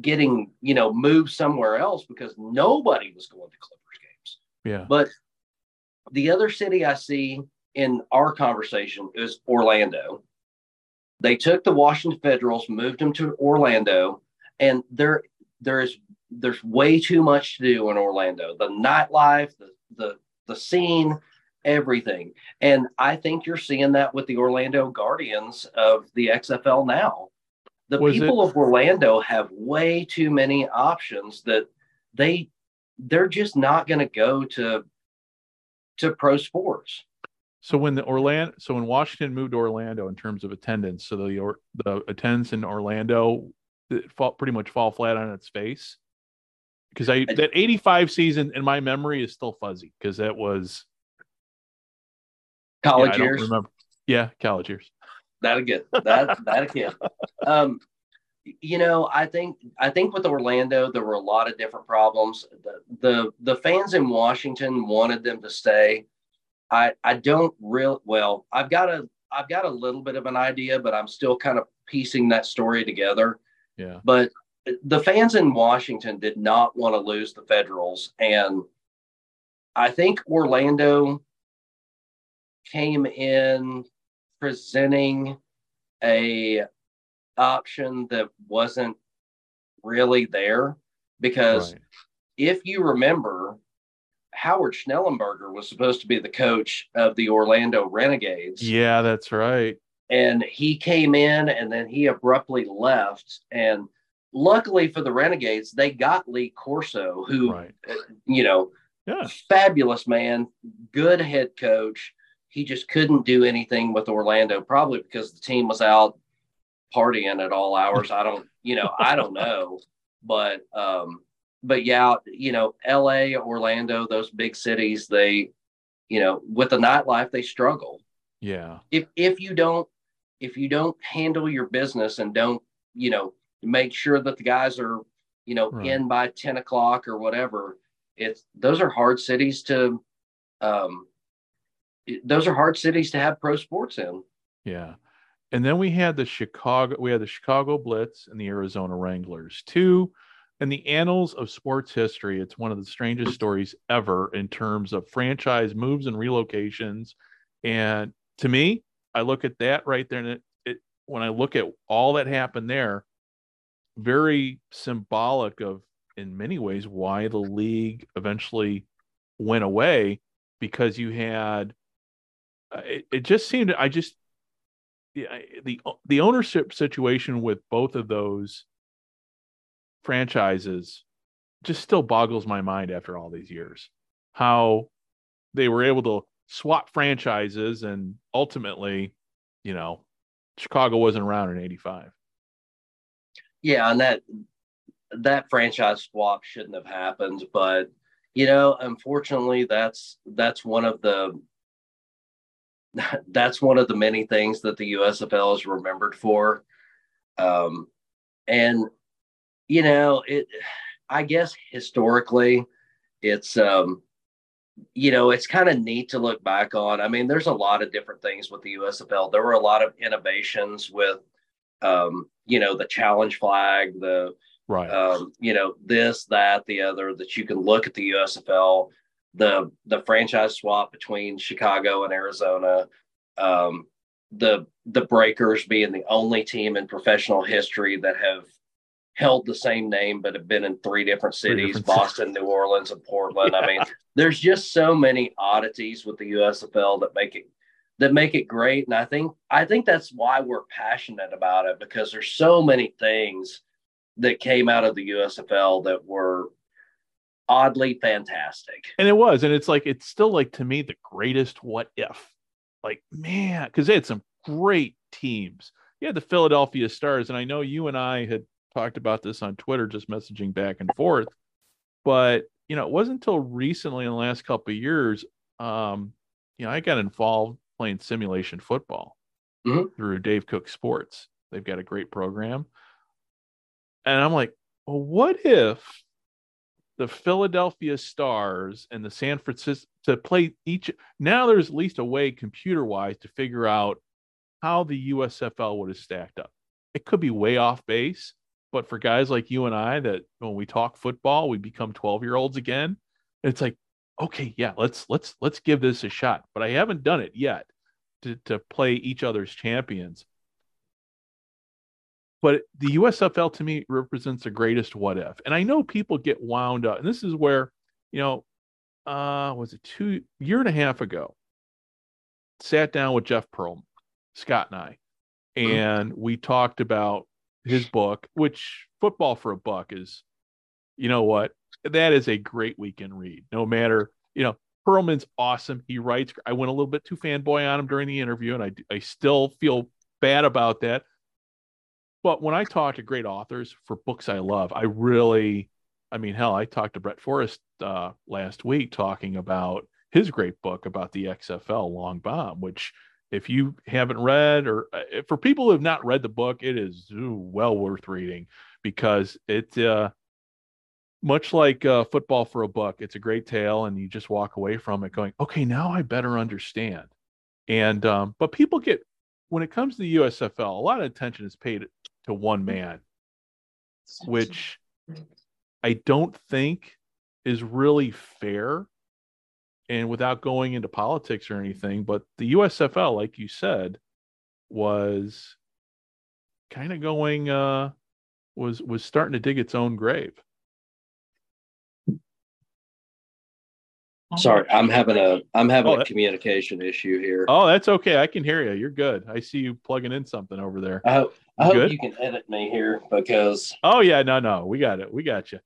Speaker 3: getting you know moved somewhere else because nobody was going to Clippers games.
Speaker 2: Yeah.
Speaker 3: But the other city I see in our conversation is Orlando. They took the Washington Federals, moved them to Orlando, and there there is there's way too much to do in Orlando. The nightlife, the the the scene, everything. And I think you're seeing that with the Orlando Guardians of the XFL now the Was people it? of Orlando have way too many options that they they're just not going to go to to pro sports.
Speaker 2: So when the Orlando, so when Washington moved to Orlando in terms of attendance, so the the attendance in Orlando it fall, pretty much fall flat on its face. Because I that eighty five season in my memory is still fuzzy because that was
Speaker 3: college yeah, years.
Speaker 2: remember. Yeah, college years
Speaker 3: that again. That that again. Um, you know, I think I think with Orlando there were a lot of different problems. The the, the fans in Washington wanted them to stay. I I don't real well. I've got a I've got a little bit of an idea, but I'm still kind of piecing that story together.
Speaker 2: Yeah.
Speaker 3: But the fans in Washington did not want to lose the Federals, and I think Orlando came in presenting a option that wasn't really there because right. if you remember Howard Schnellenberger was supposed to be the coach of the Orlando Renegades.
Speaker 2: Yeah, that's right.
Speaker 3: And he came in and then he abruptly left and luckily for the Renegades, they got Lee Corso who right. Uh, you know, yeah. fabulous man, good head coach he just couldn't do anything with Orlando, probably because the team was out partying at all hours. I don't, you know, I don't know, but um, but yeah, you know, L.A., Orlando, those big cities, they, you know, with the nightlife, they struggle.
Speaker 2: Yeah.
Speaker 3: If if you don't if you don't handle your business and don't, you know, make sure that the guys are, you know, right. in by ten o'clock or whatever, it's those are hard cities to um those are hard cities to have pro sports in.
Speaker 2: Yeah. And then we had the Chicago, we had the Chicago Blitz and the Arizona Wranglers. Two in the annals of sports history, it's one of the strangest stories ever in terms of franchise moves and relocations. And to me, I look at that right there, and it, it when I look at all that happened there, very symbolic of, in many ways, why the league eventually went away because you had uh, it, it just seemed I just the the the ownership situation with both of those franchises just still boggles my mind after all these years. How they were able to swap franchises and ultimately, you know, Chicago wasn't around in 85.
Speaker 3: Yeah, and that that franchise swap shouldn't have happened, but you know, unfortunately that's that's one of the that's one of the many things that the USFL is remembered for. Um, and you know, it. I guess historically, it's um, you know, it's kind of neat to look back on. I mean, there's a lot of different things with the USFL. There were a lot of innovations with, um, you know, the challenge flag, the
Speaker 2: right,
Speaker 3: um, you know, this, that, the other. That you can look at the USFL the the franchise swap between Chicago and Arizona, um, the the Breakers being the only team in professional history that have held the same name but have been in three different cities different Boston, New Orleans, and Portland. Yeah. I mean, there's just so many oddities with the USFL that make it that make it great. And I think I think that's why we're passionate about it because there's so many things that came out of the USFL that were oddly fantastic.
Speaker 2: And it was, and it's like it's still like to me the greatest what if. Like, man, because they had some great teams. You had the Philadelphia Stars, and I know you and I had talked about this on Twitter, just messaging back and forth. But you know, it wasn't until recently in the last couple of years, um, you know, I got involved playing simulation football mm-hmm. through Dave Cook Sports. They've got a great program. And I'm like, well, what if the Philadelphia Stars and the San Francisco to play each. Now there's at least a way computer wise to figure out how the USFL would have stacked up. It could be way off base, but for guys like you and I, that when we talk football, we become 12 year olds again. It's like, okay, yeah, let's let's let's give this a shot. But I haven't done it yet to to play each other's champions but the USFL to me represents the greatest what if. And I know people get wound up, and this is where, you know, uh, was it two year and a half ago? Sat down with Jeff Pearl, Scott and I, mm-hmm. and we talked about his book, which Football for a Buck is, you know what, that is a great weekend read. No matter, you know, Pearlman's awesome. He writes. I went a little bit too fanboy on him during the interview, and I I still feel bad about that but when I talk to great authors for books I love, I really, I mean, hell, I talked to Brett Forrest uh, last week talking about his great book about the XFL Long Bomb, which if you haven't read or uh, for people who have not read the book, it is ooh, well worth reading because it, uh, much like uh, football for a Buck, it's a great tale, and you just walk away from it going, okay, now I better understand. And um, but people get when it comes to the USFL, a lot of attention is paid to one man. which I don't think is really fair. And without going into politics or anything, but the USFL, like you said, was kind of going uh was was starting to dig its own grave.
Speaker 3: Sorry, I'm having a I'm having
Speaker 2: Oh,
Speaker 3: a
Speaker 2: that-
Speaker 3: communication issue here.
Speaker 2: Oh, that's okay. I can hear you. You're good. I see you plugging in something over there.
Speaker 3: I hope I hope
Speaker 2: Good?
Speaker 3: you can edit me here because
Speaker 2: Oh yeah, no, no, we got it. We got you.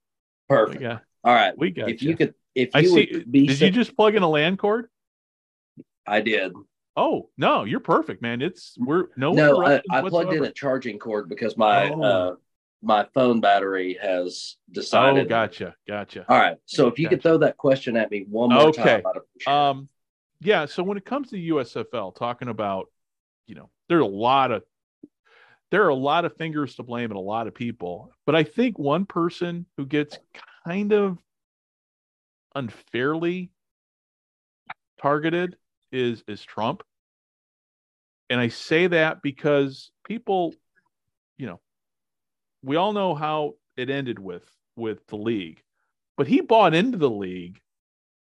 Speaker 2: We
Speaker 3: perfect.
Speaker 2: got,
Speaker 3: All right.
Speaker 2: we got
Speaker 3: if
Speaker 2: you.
Speaker 3: you could if
Speaker 2: I
Speaker 3: you
Speaker 2: see.
Speaker 3: would be
Speaker 2: Did
Speaker 3: so-
Speaker 2: you just plug in a land cord?
Speaker 3: I did.
Speaker 2: Oh no, you're perfect, man. It's we're no.
Speaker 3: No, I, I plugged in a charging cord because my
Speaker 2: Oh.
Speaker 3: uh my phone battery has decided.
Speaker 2: Oh,
Speaker 3: decided.
Speaker 2: gotcha, gotcha.
Speaker 3: All right. So if you could throw that question at me one more
Speaker 2: Okay.
Speaker 3: time, it.
Speaker 2: Um, yeah. So when it comes to USFL, talking about, you know, there's a lot of there are a lot of fingers to blame and a lot of people, but I think one person who gets kind of unfairly targeted is is Trump. And I say that because people, you know, we all know how it ended with with the league, but he bought into the league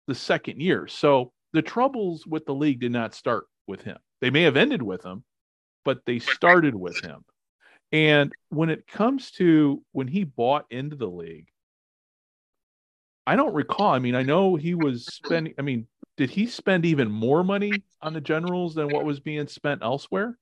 Speaker 2: the second year. So the troubles with the league did not start with him. They may have ended with him, but they started with him. And when it comes to when he bought into the league, I don't recall. I mean, I know he was spending, I mean, did he spend even more money on the generals than what was being spent elsewhere?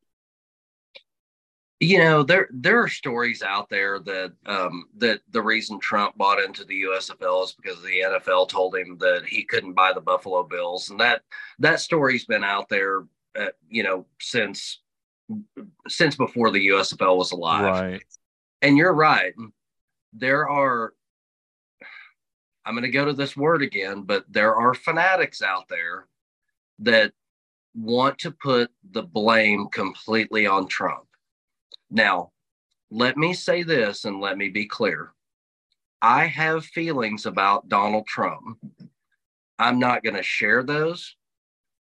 Speaker 3: You know, there there are stories out there that um, that the reason Trump bought into the USFL is because the NFL told him that he couldn't buy the Buffalo Bills, and that that story's been out there, uh, you know, since since before the USFL was alive.
Speaker 2: Right.
Speaker 3: And you're right. There are. I'm going to go to this word again, but there are fanatics out there that want to put the blame completely on Trump. Now, let me say this and let me be clear. I have feelings about Donald Trump. I'm not going to share those.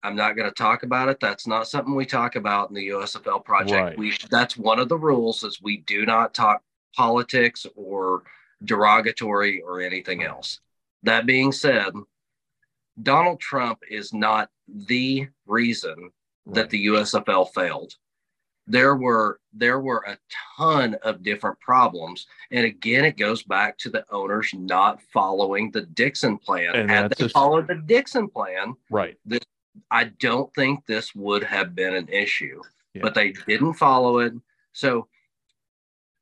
Speaker 3: I'm not going to talk about it. That's not something we talk about in the USFL project.
Speaker 2: Right.
Speaker 3: We that's one of the rules is we do not talk politics or derogatory or anything else. That being said, Donald Trump is not the reason that the USFL failed. There were there were a ton of different problems, and again, it goes back to the owners not following the Dixon plan.
Speaker 2: And
Speaker 3: Had they
Speaker 2: just-
Speaker 3: followed the Dixon plan,
Speaker 2: right.
Speaker 3: I don't think this would have been an issue.
Speaker 2: Yeah.
Speaker 3: But they didn't follow it, so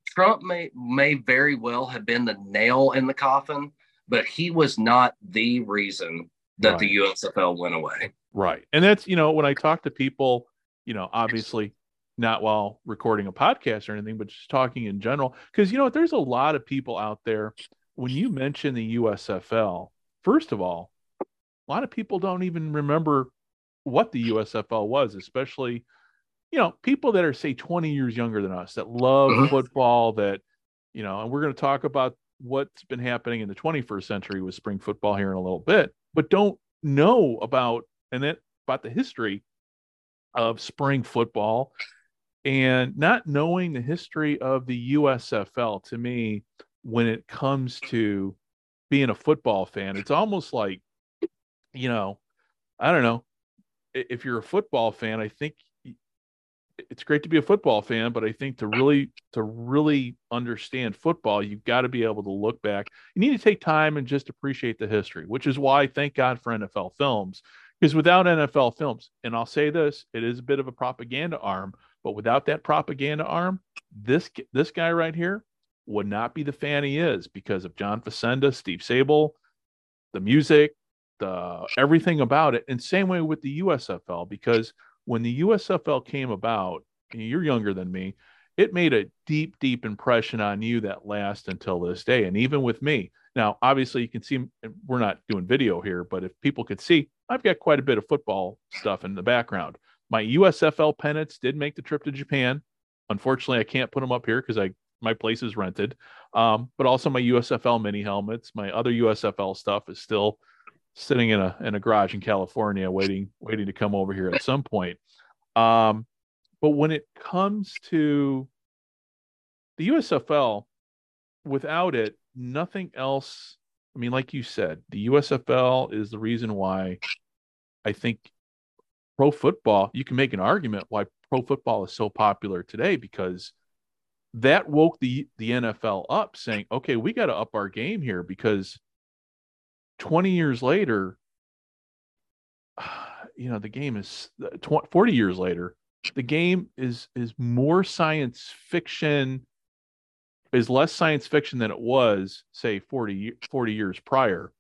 Speaker 3: Trump may may very well have been the nail in the coffin, but he was not the reason that the USFL went away.
Speaker 2: Right. And that's, you know, when I talk to people, you know, obviously not while recording a podcast or anything, but just talking in general. Because, you know, there's a lot of people out there. When you mention the USFL, first of all, a lot of people don't even remember what the USFL was, especially, you know, people that are, say, 20 years younger than us that love
Speaker 3: Mhm.
Speaker 2: football, that, you know, and we're going to talk about what's been happening in the 21st century with spring football here in a little bit, but don't know about and then about the history of spring football and not knowing the history of the USFL to me when it comes to being a football fan it's almost like you know I don't know if you're a football fan I think it's great to be a football fan but I think to really to really understand football you've got to be able to look back. You need to take time and just appreciate the history which is why thank God for NFL films because without NFL films, and I'll say this, it is a bit of a propaganda arm, but without that propaganda arm, this this guy right here would not be the fan he is because of John Facenda, Steve Sabol, the music, the everything about it. And same way with the USFL, because when the USFL came about, you're younger than me, it made a deep, deep impression on you that lasts until this day. And even with me. Now, obviously, you can see we're not doing video here, but if people could see, I've got quite a bit of football stuff in the background. My USFL pennants did make the trip to Japan. Unfortunately, I can't put them up here because I my place is rented. Um, but also my USFL mini helmets, my other USFL stuff is still sitting in a in a garage in California, waiting waiting to come over here at some point. Um, but when it comes to the USFL, without it, nothing else. I mean, like you said, the USFL is the reason why I think pro football, you can make an argument why pro football is so popular today because that woke the the NFL up saying, "Okay, we got to up our game here because 20 years later, you know, the game is 20, 40 years later, the game is is more science fiction is less science fiction than it was say 40 40 years prior.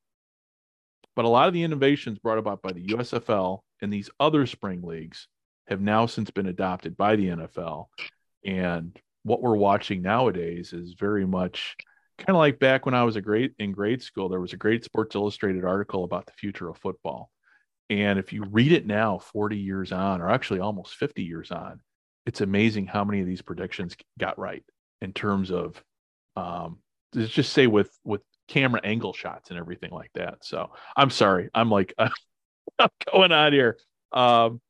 Speaker 2: But a lot of the innovations brought about by the USFL and these other spring leagues have now since been adopted by the NFL and what we're watching nowadays is very much kind of like back when I was a great in grade school. There was a great Sports Illustrated article about the future of football, and if you read it now, forty years on, or actually almost fifty years on, it's amazing how many of these predictions got right in terms of, um, let's just say with with camera angle shots and everything like that. So I'm sorry, I'm like going on here. Um,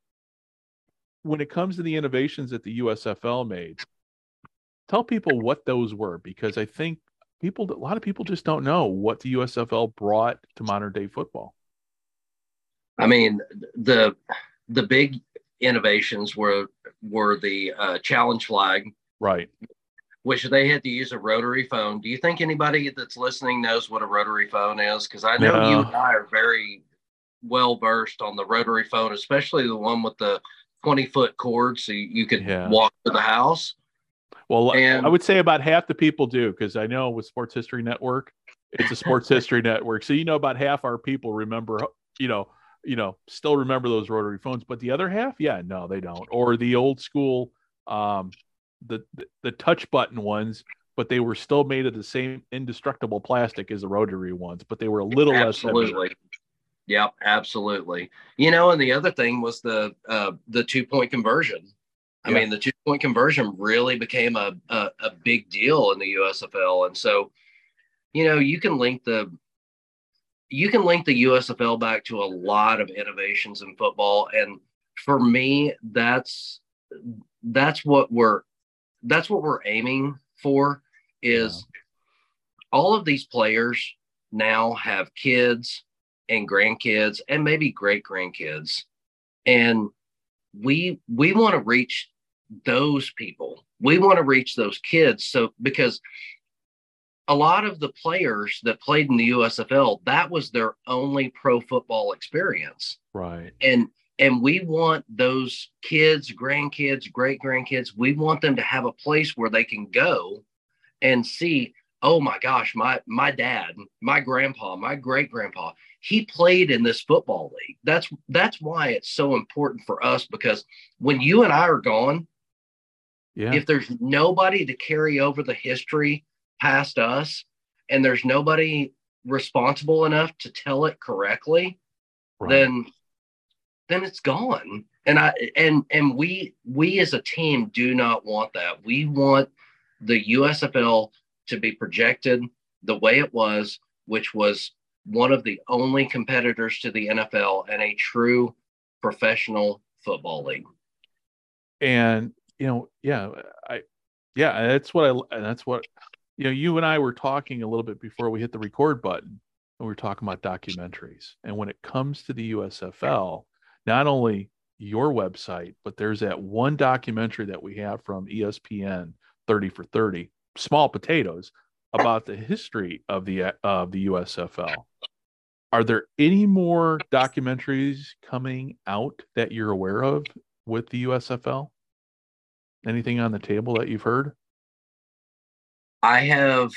Speaker 2: when it comes to the innovations that the USFL made, tell people what those were because I think people, a lot of people just don't know what the USFL brought to modern day football.
Speaker 3: I mean, the the big innovations were were the uh, challenge flag,
Speaker 2: right?
Speaker 3: Which they had to use a rotary phone. Do you think anybody that's listening knows what a rotary phone is? Because I know no. you and I are very well versed on the rotary phone, especially the one with the twenty foot cord, so you could yeah. walk to the house.
Speaker 2: Well, and, I would say about half the people do because I know with Sports History Network, it's a sports history network. So you know about half our people remember, you know, you know, still remember those rotary phones, but the other half, yeah, no, they don't. Or the old school, um, the, the the touch button ones, but they were still made of the same indestructible plastic as the rotary ones, but they were a little
Speaker 3: absolutely.
Speaker 2: less. Absolutely.
Speaker 3: Yep, absolutely. You know, and the other thing was the uh, the two point conversion. I yeah. mean, the two point conversion really became a, a, a big deal in the USFL, and so you know you can link the you can link the USFL back to a lot of innovations in football, and for me, that's that's what we're that's what we're aiming for is yeah. all of these players now have kids and grandkids and maybe great grandkids and we we want to reach those people. We want to reach those kids. So, because a lot of the players that played in the USFL, that was their only pro football experience.
Speaker 2: Right.
Speaker 3: And, and we want those kids, grandkids, great grandkids, we want them to have a place where they can go and see, oh my gosh, my my dad, my grandpa, my great grandpa, he played in this football league. That's that's why it's so important for us because when you and I are gone, yeah. If there's nobody to carry over the history past us and there's nobody responsible enough to tell it correctly, right. then then it's gone. And I and and we we as a team do not want that. We want the USFL to be projected the way it was, which was one of the only competitors to the NFL and a true professional football league.
Speaker 2: And you know, yeah, I, yeah, that's what I, that's what, you know, you and I were talking a little bit before we hit the record button, and we were talking about documentaries. And when it comes to the USFL, not only your website, but there's that one documentary that we have from ESPN, 30 for 30, small potatoes, about the history of the of the USFL. Are there any more documentaries coming out that you're aware of with the USFL? Anything on the table that you've heard?
Speaker 3: I have,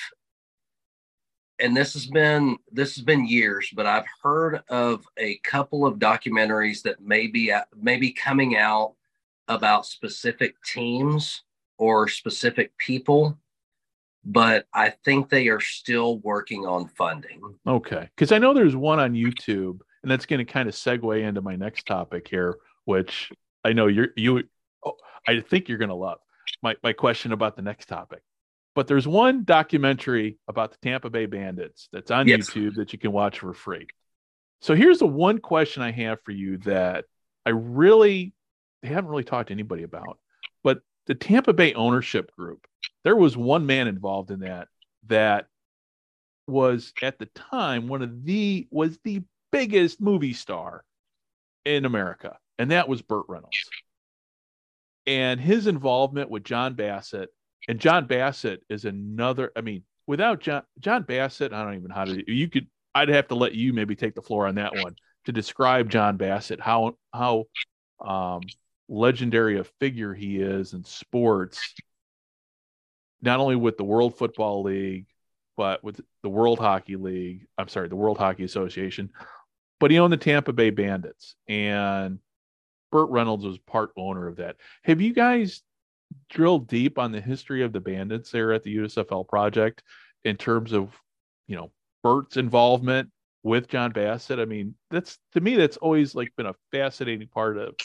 Speaker 3: and this has been this has been years, but I've heard of a couple of documentaries that may be maybe coming out about specific teams or specific people but I think they are still working on funding.
Speaker 2: Okay. Because I know there's one on YouTube, and that's going to kind of segue into my next topic here, which I know you're you oh, I think you're going to love my, my question about the next topic. But there's one documentary about the Tampa Bay Bandits that's on yes. YouTube that you can watch for free. So here's the one question I have for you that I really they haven't really talked to anybody about. The Tampa Bay ownership group, there was one man involved in that that was at the time one of the was the biggest movie star in America, and that was Burt Reynolds. And his involvement with John Bassett, and John Bassett is another. I mean, without John John Bassett, I don't even know how to. You could. I'd have to let you maybe take the floor on that one to describe John Bassett, how how um, legendary a figure he is in sports, not only with the World Football League, but with the World Hockey League. I'm sorry, the World Hockey Association. But he owned the Tampa Bay Bandits, and Burt Reynolds was part owner of that. Have you guys drilled deep on the history of the Bandits there at the USFL project in terms of, you know, Burt's involvement with John Bassett? I mean, that's to me, that's always like been a fascinating part of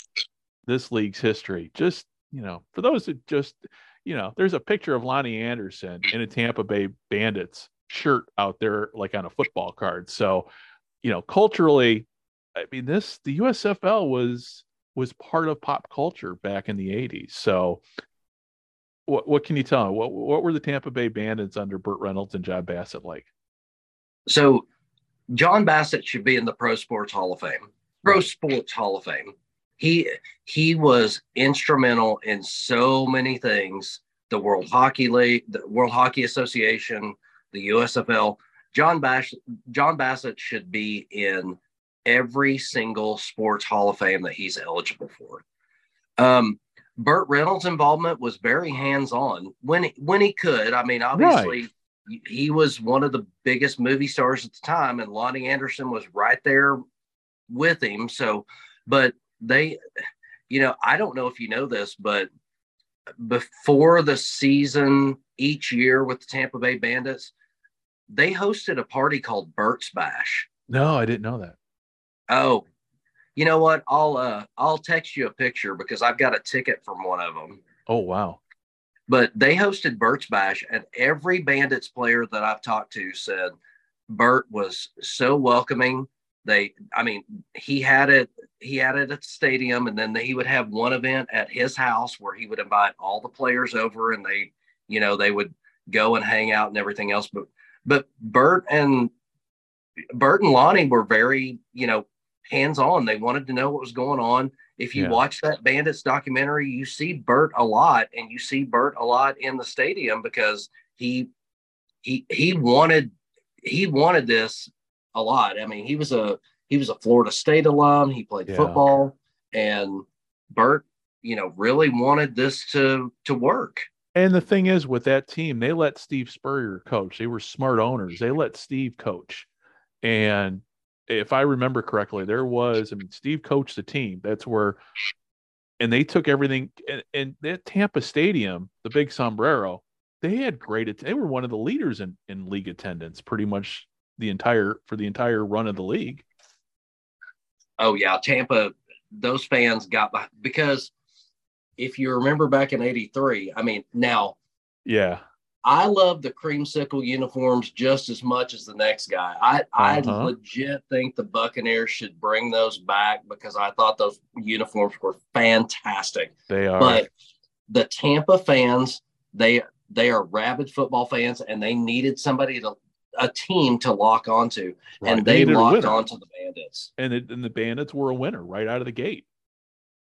Speaker 2: this league's history. Just, you know, for those that just, you know, there's a picture of Loni Anderson in a Tampa Bay Bandits shirt out there, like on a football card. So, you know, culturally, I mean, this the USFL was was part of pop culture back in the 80s. So what what can you tell me? What what were the Tampa Bay Bandits under Burt Reynolds and John Bassett like?
Speaker 3: So John Bassett should be in the Pro Sports Hall of Fame. Pro Sports Hall of Fame. He he was instrumental in so many things. The World Hockey League, the World Hockey Association, the USFL. John Bass John Bassett should be in every single sports Hall of Fame that he's eligible for. Um, Burt Reynolds' involvement was very hands-on when when he could. I mean, obviously, right he was one of the biggest movie stars at the time, and Loni Anderson was right there with him. So, but they, you know, I don't know if you know this, but before the season each year with the Tampa Bay Bandits, they hosted a party called Burt's Bash.
Speaker 2: No, I didn't know that.
Speaker 3: Oh, you know what? I'll uh I'll text you a picture because I've got a ticket from one of them.
Speaker 2: Oh wow.
Speaker 3: But they hosted Burt's Bash, and every Bandits player that I've talked to said Burt was so welcoming. They, I mean, he had it. He had it at the stadium, and then he would have one event at his house where he would invite all the players over, and they, you know, they would go and hang out and everything else. But, but Burt and Burt and Loni were very, you know, hands on. They wanted to know what was going on. If you yeah. watch that Bandits documentary, you see Burt a lot, and you see Burt a lot in the stadium because he he he wanted he wanted this a lot. I mean, he was a he was a Florida State alum. He played yeah. football, and Burt, you know, really wanted this to to work.
Speaker 2: And the thing is, with that team, they let Steve Spurrier coach. They were smart owners. They let Steve coach, and if I remember correctly, there was, I mean, Steve coached the team. That's where, and they took everything. And, and that Tampa Stadium, the big sombrero, they had great, they were one of the leaders in, in league attendance pretty much the entire, for the entire run of the league.
Speaker 3: Oh, yeah. Tampa, those fans got, because if you remember back in 83, I mean, now,
Speaker 2: yeah,
Speaker 3: I love the creamsicle uniforms just as much as the next guy. I, uh-huh. I legit think the Buccaneers should bring those back because I thought those uniforms were fantastic.
Speaker 2: They are.
Speaker 3: But the Tampa fans, they they are rabid football fans and they needed somebody to a team to lock onto. Right. And they, they locked onto the bandits.
Speaker 2: And, it, and the bandits were a winner right out of the gate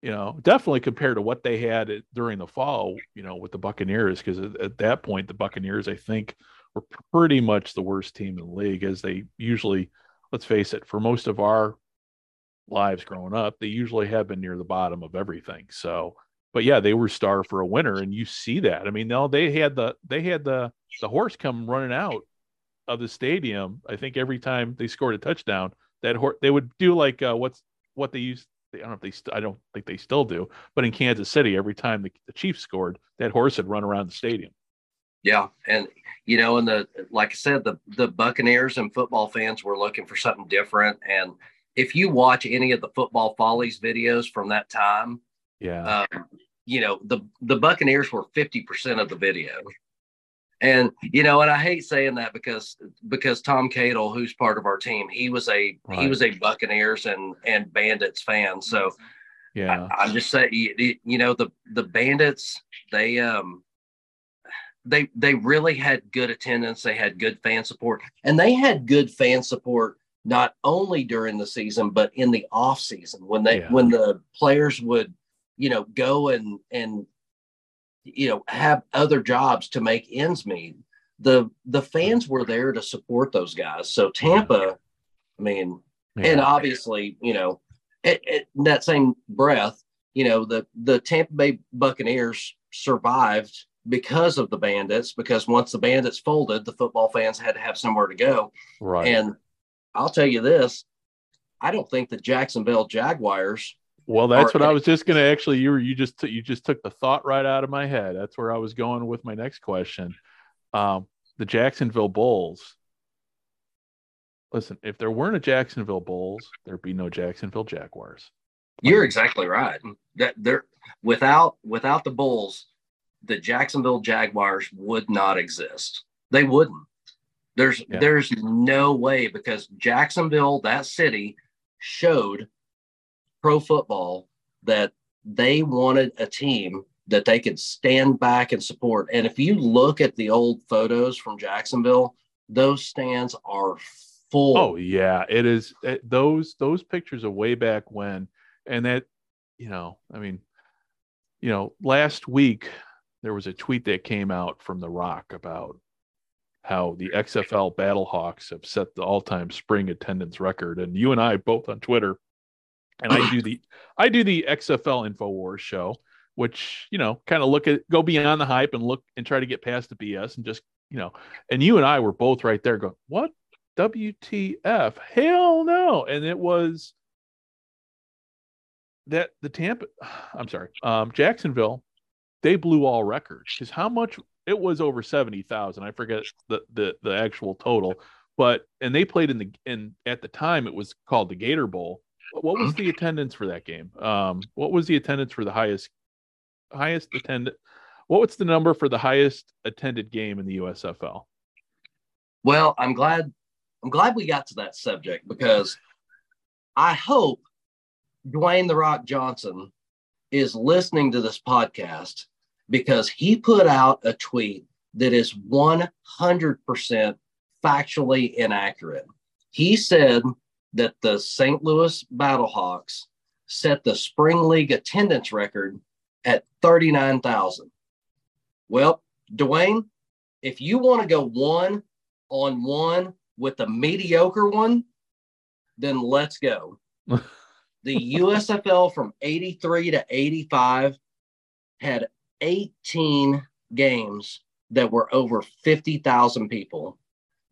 Speaker 2: you know, definitely compared to what they had during the fall, you know, with the Buccaneers, because at, at, that point, the Buccaneers, I think, were pretty much the worst team in the league, as they usually, let's face it, for most of our lives growing up, they usually have been near the bottom of everything. So, but yeah, they were star for a winner, and you see that. I mean, no, they had the they had the the horse come running out of the stadium. I think every time they scored a touchdown, that horse they would do like uh, what's what they used I don't know if they st- I don't think they still do, but in Kansas City, every time the, the Chiefs scored, that horse had run around the stadium.
Speaker 3: Yeah, and you know, and the like I said, the the Buccaneers and football fans were looking for something different. And if you watch any of the football follies videos from that time,
Speaker 2: yeah,
Speaker 3: um, you know the the Buccaneers were fifty percent of the video. And you know, and I hate saying that because because Tom Cadle, who's part of our team, he was a right. he was a Buccaneers and and Bandits fan. So
Speaker 2: yeah,
Speaker 3: I, am just saying, you, you know, the the Bandits they um they they really had good attendance. They had good fan support, and they had good fan support not only during the season but in the off season when they yeah. when the players would you know go and and you know have other jobs to make ends meet. The the fans were there to support those guys. So Tampa, I mean, yeah. and obviously, you know, in that same breath, you know, the the Tampa Bay Buccaneers survived because of the bandits because once the bandits folded the football fans had to have somewhere to go right and i'll tell you this i don't think the jacksonville jaguars
Speaker 2: well that's what i was just going to actually you were you just t- you just took the thought right out of my head that's where i was going with my next question um, the jacksonville bulls listen if there weren't a jacksonville bulls there'd be no jacksonville jaguars
Speaker 3: you're exactly right that there without without the bulls the Jacksonville Jaguars would not exist. They wouldn't. There's yeah. there's no way because Jacksonville, that city, showed pro football that they wanted a team that they could stand back and support. And if you look at the old photos from Jacksonville, those stands are full.
Speaker 2: Oh yeah, it is. It, those those pictures are way back when, and that you know, I mean, you know, last week there was a tweet that came out from The Rock about how the XFL Battlehawks have set the all-time spring attendance record, and you and I both on Twitter, and I do the I do the XFL Infowars show, which you know kind of look at go beyond the hype and look and try to get past the BS and just you know, and you and I were both right there going, what WTF? Hell no! And it was that the Tampa, I'm sorry, um, Jacksonville they blew all records because how much it was over 70,000. I forget the, the, the actual total, but, and they played in the, in at the time it was called the Gator Bowl. What was the attendance for that game? Um, what was the attendance for the highest, highest attended? What was the number for the highest attended game in the USFL?
Speaker 3: Well, I'm glad, I'm glad we got to that subject because I hope Dwayne the Rock Johnson is listening to this podcast because he put out a tweet that is 100% factually inaccurate. He said that the St. Louis Battlehawks set the spring league attendance record at 39,000. Well, Dwayne, if you want to go one on one with the mediocre one, then let's go. the USFL from 83 to 85 had 18 games that were over 50,000 people.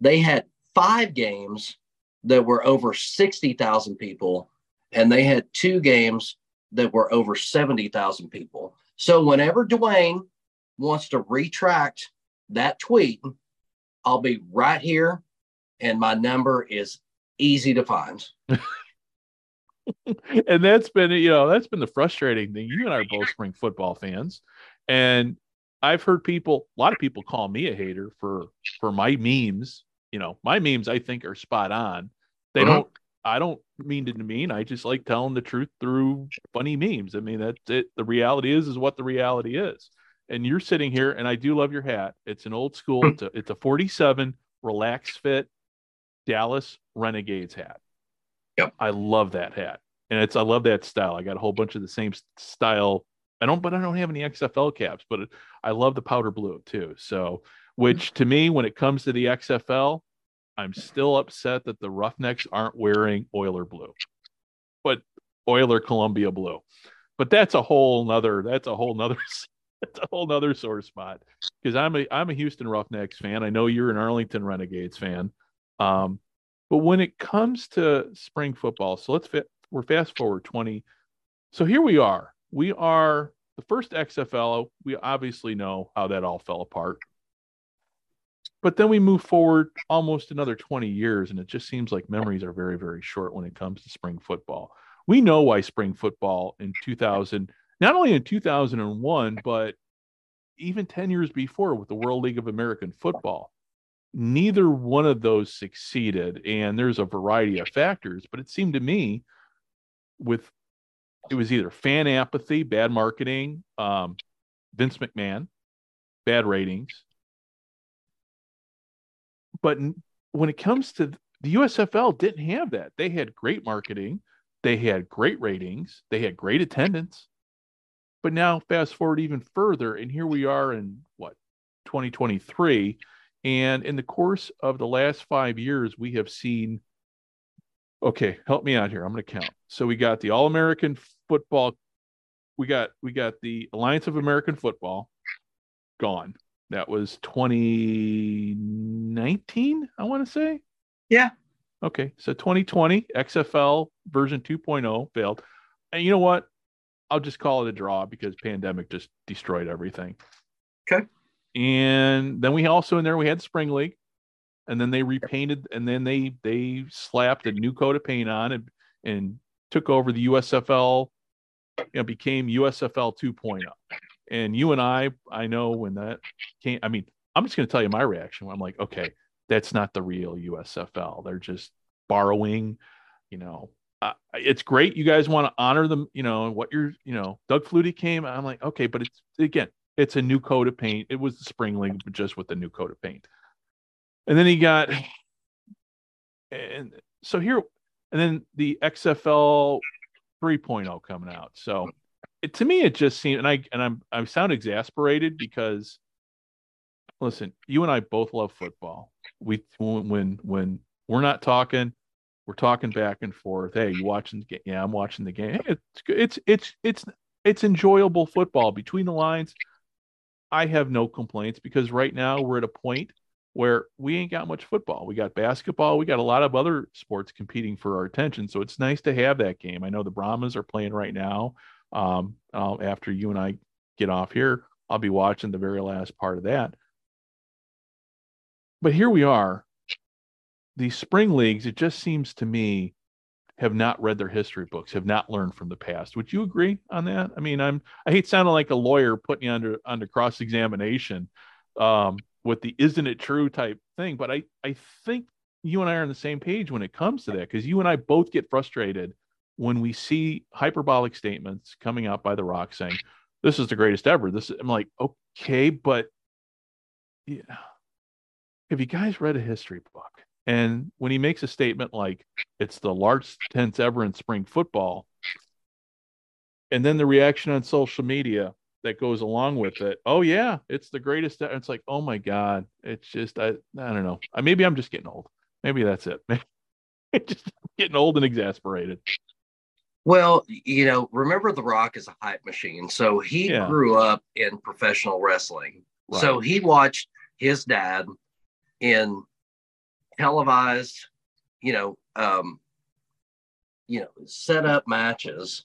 Speaker 3: They had five games that were over 60,000 people, and they had two games that were over 70,000 people. So whenever Dwayne wants to retract that tweet, I'll be right here, and my number is easy to find.
Speaker 2: and that's been you know that's been the frustrating thing. You and I are both spring football fans, and I've heard people, a lot of people call me a hater for for my memes. You know, my memes I think are spot on. They uh-huh. don't. I don't mean to demean. I just like telling the truth through funny memes. I mean, that's it. The reality is, is what the reality is. And you're sitting here, and I do love your hat. It's an old school. It's a, it's a 47 relaxed fit Dallas Renegades hat.
Speaker 3: Yep.
Speaker 2: I love that hat. And it's I love that style. I got a whole bunch of the same style I don't, but I don't have any XFL caps, but I love the powder blue too. So, which to me, when it comes to the XFL, I'm still upset that the Roughnecks aren't wearing Oiler blue, but Oiler Columbia blue. But that's a whole nother, that's a whole nother, that's a whole nother sore spot because I'm a, I'm a Houston Roughnecks fan. I know you're an Arlington Renegades fan. Um, but when it comes to spring football, so let's fit, we're fast forward 20. So here we are we are the first XFL. We obviously know how that all fell apart. But then we move forward almost another 20 years, and it just seems like memories are very, very short when it comes to spring football. We know why spring football in 2000, not only in 2001, but even 10 years before with the World League of American Football, neither one of those succeeded. And there's a variety of factors, but it seemed to me with it was either fan apathy, bad marketing, um, Vince McMahon, bad ratings, but when it comes to the USFL, didn't have that. They had great marketing, they had great ratings, they had great attendance. But now, fast forward even further, and here we are in what 2023. And in the course of the last five years, we have seen. Okay, help me out here. I'm going to count. So we got the All American Football. We got we got the Alliance of American Football gone. That was 2019, I want to say.
Speaker 3: Yeah.
Speaker 2: Okay. So 2020 XFL version 2.0 failed. And you know what? I'll just call it a draw because pandemic just destroyed everything.
Speaker 3: Okay.
Speaker 2: And then we also in there we had spring league, and then they repainted, and then they they slapped a new coat of paint on and and took over the USFL. You know, became USFL 2.0. And you and I, I know when that came. I mean, I'm just going to tell you my reaction. I'm like, okay, that's not the real USFL. They're just borrowing. You know, uh, it's great. You guys want to honor them. You know what you're. You know, Doug Flutie came. I'm like, okay, but it's again, it's a new coat of paint. It was the spring league, but just with the new coat of paint. And then he got, and so here, and then the XFL 3.0 coming out. So it, to me, it just seemed, and I and I'm I sound exasperated because, listen, you and I both love football. We when when we're not talking, we're talking back and forth. Hey, you watching the game? Yeah, I'm watching the game. It's it's it's it's it's enjoyable football between the lines. I have no complaints because right now we're at a point where we ain't got much football. We got basketball. We got a lot of other sports competing for our attention. So it's nice to have that game. I know the Brahmas are playing right now. Um, after you and I get off here, I'll be watching the very last part of that. But here we are. These spring leagues, it just seems to me have not read their history books, have not learned from the past. Would you agree on that? I mean, I'm I hate sounding like a lawyer putting you under under cross examination um, with the "isn't it true" type thing, but I I think you and I are on the same page when it comes to that because you and I both get frustrated when we see hyperbolic statements coming out by The Rock saying, "This is the greatest ever." This I'm like, okay, but yeah, have you guys read a history book? And when he makes a statement like it's the largest tense ever in spring football, and then the reaction on social media that goes along with it, oh yeah, it's the greatest. It's like, oh my god, it's just I I don't know. Maybe I'm just getting old. Maybe that's it. just getting old and exasperated.
Speaker 3: Well, you know, remember The Rock is a hype machine. So he yeah. grew up in professional wrestling. Right. So he watched his dad in televised, you know, um, you know, set up matches.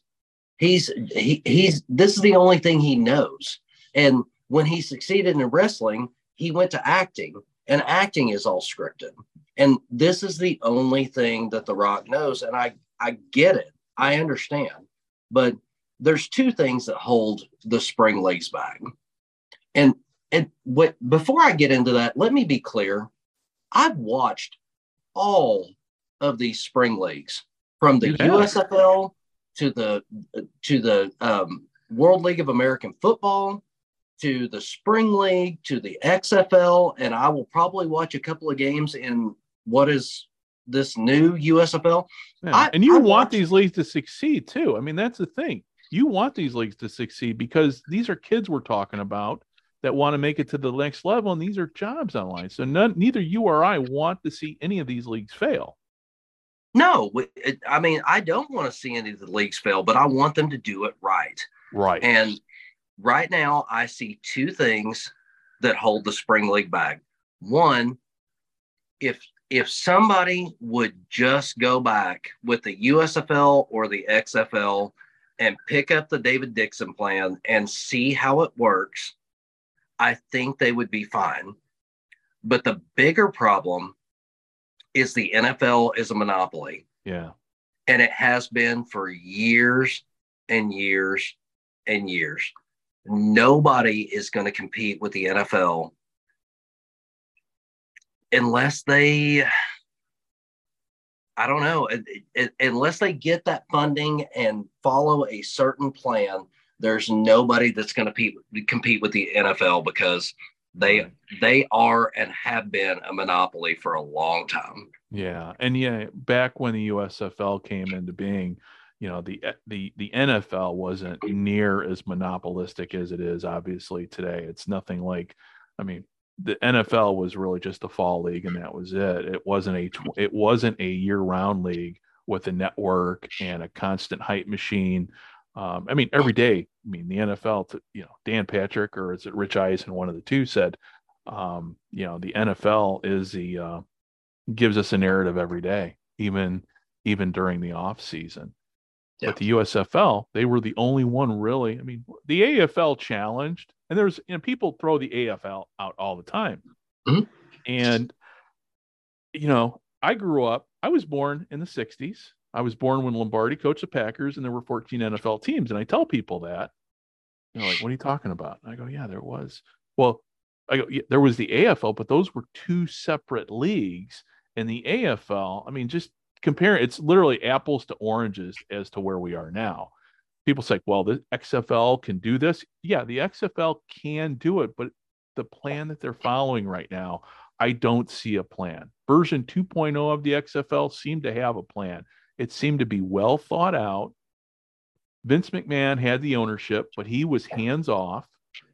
Speaker 3: He's he he's this is the only thing he knows. And when he succeeded in wrestling, he went to acting, and acting is all scripted. And this is the only thing that The Rock knows. And I I get it. I understand. But there's two things that hold the spring legs back. And and what before I get into that, let me be clear. I've watched all of these spring leagues from the USFL to the to the um, World League of American Football to the Spring League to the XFL, and I will probably watch a couple of games in what is this new USFL.
Speaker 2: Yeah. I, and you I want watched... these leagues to succeed too. I mean, that's the thing. You want these leagues to succeed because these are kids we're talking about that want to make it to the next level, and these are jobs online. So none, neither you or I want to see any of these leagues fail.
Speaker 3: No, I mean I don't want to see any of the leagues fail, but I want them to do it right.
Speaker 2: Right.
Speaker 3: And right now, I see two things that hold the spring league back. One, if if somebody would just go back with the USFL or the XFL and pick up the David Dixon plan and see how it works, I think they would be fine. But the bigger problem is the NFL is a monopoly.
Speaker 2: Yeah.
Speaker 3: And it has been for years and years and years. Nobody is going to compete with the NFL unless they, I don't know, unless they get that funding and follow a certain plan there's nobody that's going to compete with the NFL because They they are and have been a monopoly for a long time.
Speaker 2: Yeah, and yeah, back when the USFL came into being, you know, the the the NFL wasn't near as monopolistic as it is obviously today. It's nothing like, I mean, the NFL was really just a fall league and that was it. It wasn't a it wasn't a year round league with a network and a constant hype machine. Um, I mean, every day. I mean, the NFL, to, you know, Dan Patrick or is it Rich Eisen, one of the two said, um, you know, the NFL is the uh, gives us a narrative every day, even even during the off season. Yeah. But the USFL, they were the only one really. I mean, the AFL challenged, and there's you know people throw the AFL out all the time, mm-hmm. and you know, I grew up. I was born in the '60s. I was born when Lombardi coached the Packers, and there were 14 NFL teams. And I tell people that, you know, like, what are you talking about? And I go, yeah, there was. Well, I go, yeah, there was the AFL, but those were two separate leagues. And the AFL, I mean, just compare it's literally apples to oranges as to where we are now. People say, well, the XFL can do this. Yeah, the XFL can do it, but the plan that they're following right now, I don't see a plan. Version 2.0 of the XFL seemed to have a plan. It seemed to be well thought out. Vince McMahon had the ownership, but he was hands off.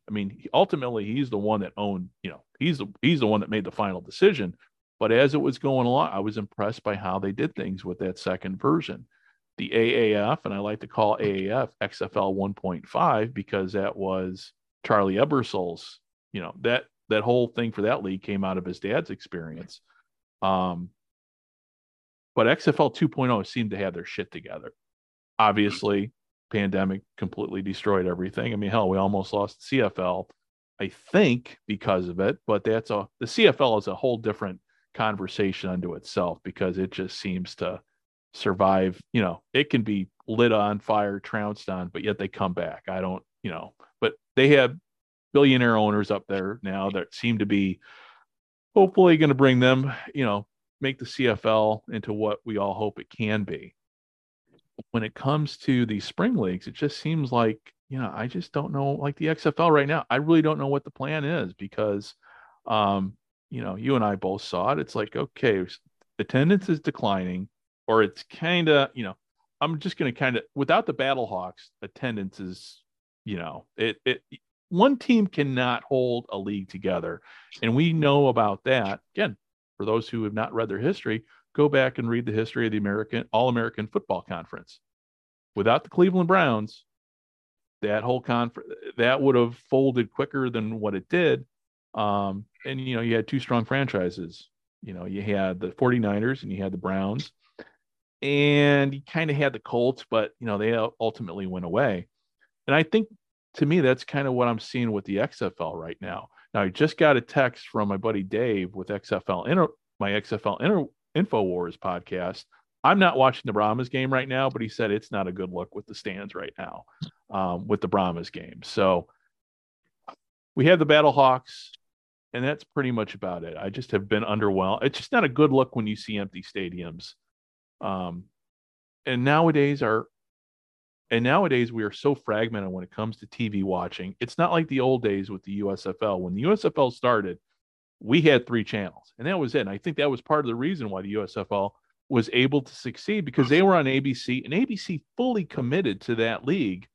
Speaker 2: I mean, ultimately, he's the one that owned. You know, he's the he's the one that made the final decision. But as it was going along, I was impressed by how they did things with that second version. The AAF, and I like to call AAF XFL 1.5 because that was Charlie Ebersol's. You know that that whole thing for that league came out of his dad's experience. Um, but XFL 2.0 seemed to have their shit together. Mm-hmm. Obviously, pandemic completely destroyed everything. I mean, hell, we almost lost CFL, I think, because of it. But that's a the CFL is a whole different conversation unto itself because it just seems to survive. You know, it can be lit on fire, trounced on, but yet they come back. I don't, you know, but they have billionaire owners up there now that seem to be hopefully going to bring them, you know, make the CFL into what we all hope it can be. When it comes to the spring leagues, it just seems like, you know, I just don't know, like the XFL right now, I really don't know what the plan is because, um, you know, you and I both saw it. It's like, okay, attendance is declining, or it's kind of, you know, I'm just going to kind of, without the Battle Hawks, attendance is, you know, it, it, one team cannot hold a league together. And we know about that. Again, for those who have not read their history, go back and read the history of the American All American Football Conference. Without the Cleveland Browns, that whole conference that would have folded quicker than what it did. Um, and you know, you had two strong franchises. You know, you had the 49ers and you had the Browns. And you kind of had the Colts, but you know, they ultimately went away. And I think to me, that's kind of what I'm seeing with the XFL right now. Now, I just got a text from my buddy Dave with XFL, Inter- my XFL Inter- InfoWars podcast. I'm not watching the Brahmas game right now, but he said it's not a good look with the stands right now um, with the Brahmas game. So we have the Battle Hawks, and that's pretty much about it. I just have been underwhelmed. It's just not a good look when you see empty stadiums. Um, and nowadays, our and nowadays we are so fragmented when it comes to TV watching. It's not like the old days with the USFL. When the USFL started, we had three channels, and that was it. And I think that was part of the reason why the USFL was able to succeed because they were on ABC, and ABC fully committed to that league.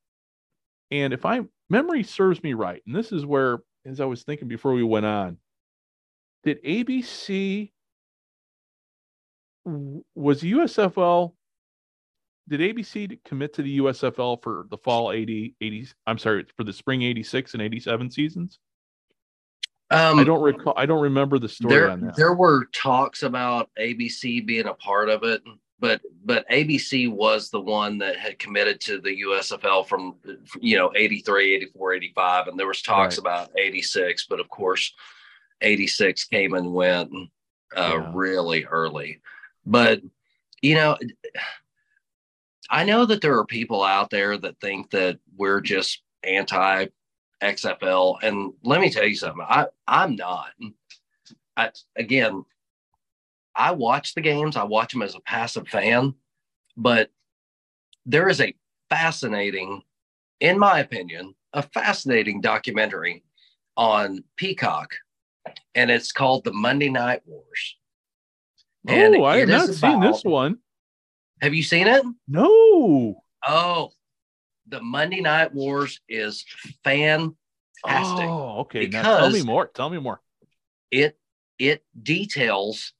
Speaker 2: And if I memory serves me right, and this is where, as I was thinking before we went on, did ABC was USFL did ABC commit to the USFL for the fall 80, 80 I'm sorry, for the spring 86 and 87 seasons? Um, I don't recall. I don't remember the story
Speaker 3: there,
Speaker 2: on that.
Speaker 3: There were talks about ABC being a part of it, but but ABC was the one that had committed to the USFL from you know 83, 84, 85, and there was talks right. about 86, but of course 86 came and went uh, yeah. really early. But you know I know that there are people out there that think that we're just anti XFL, and let me tell you something. I I'm not. I again, I watch the games. I watch them as a passive fan, but there is a fascinating, in my opinion, a fascinating documentary on Peacock, and it's called the Monday Night Wars.
Speaker 2: And oh, I have not seen this one.
Speaker 3: Have you seen it?
Speaker 2: No.
Speaker 3: Oh, the Monday Night Wars is fantastic.
Speaker 2: Oh, okay. Now tell me more. Tell me more.
Speaker 3: It it details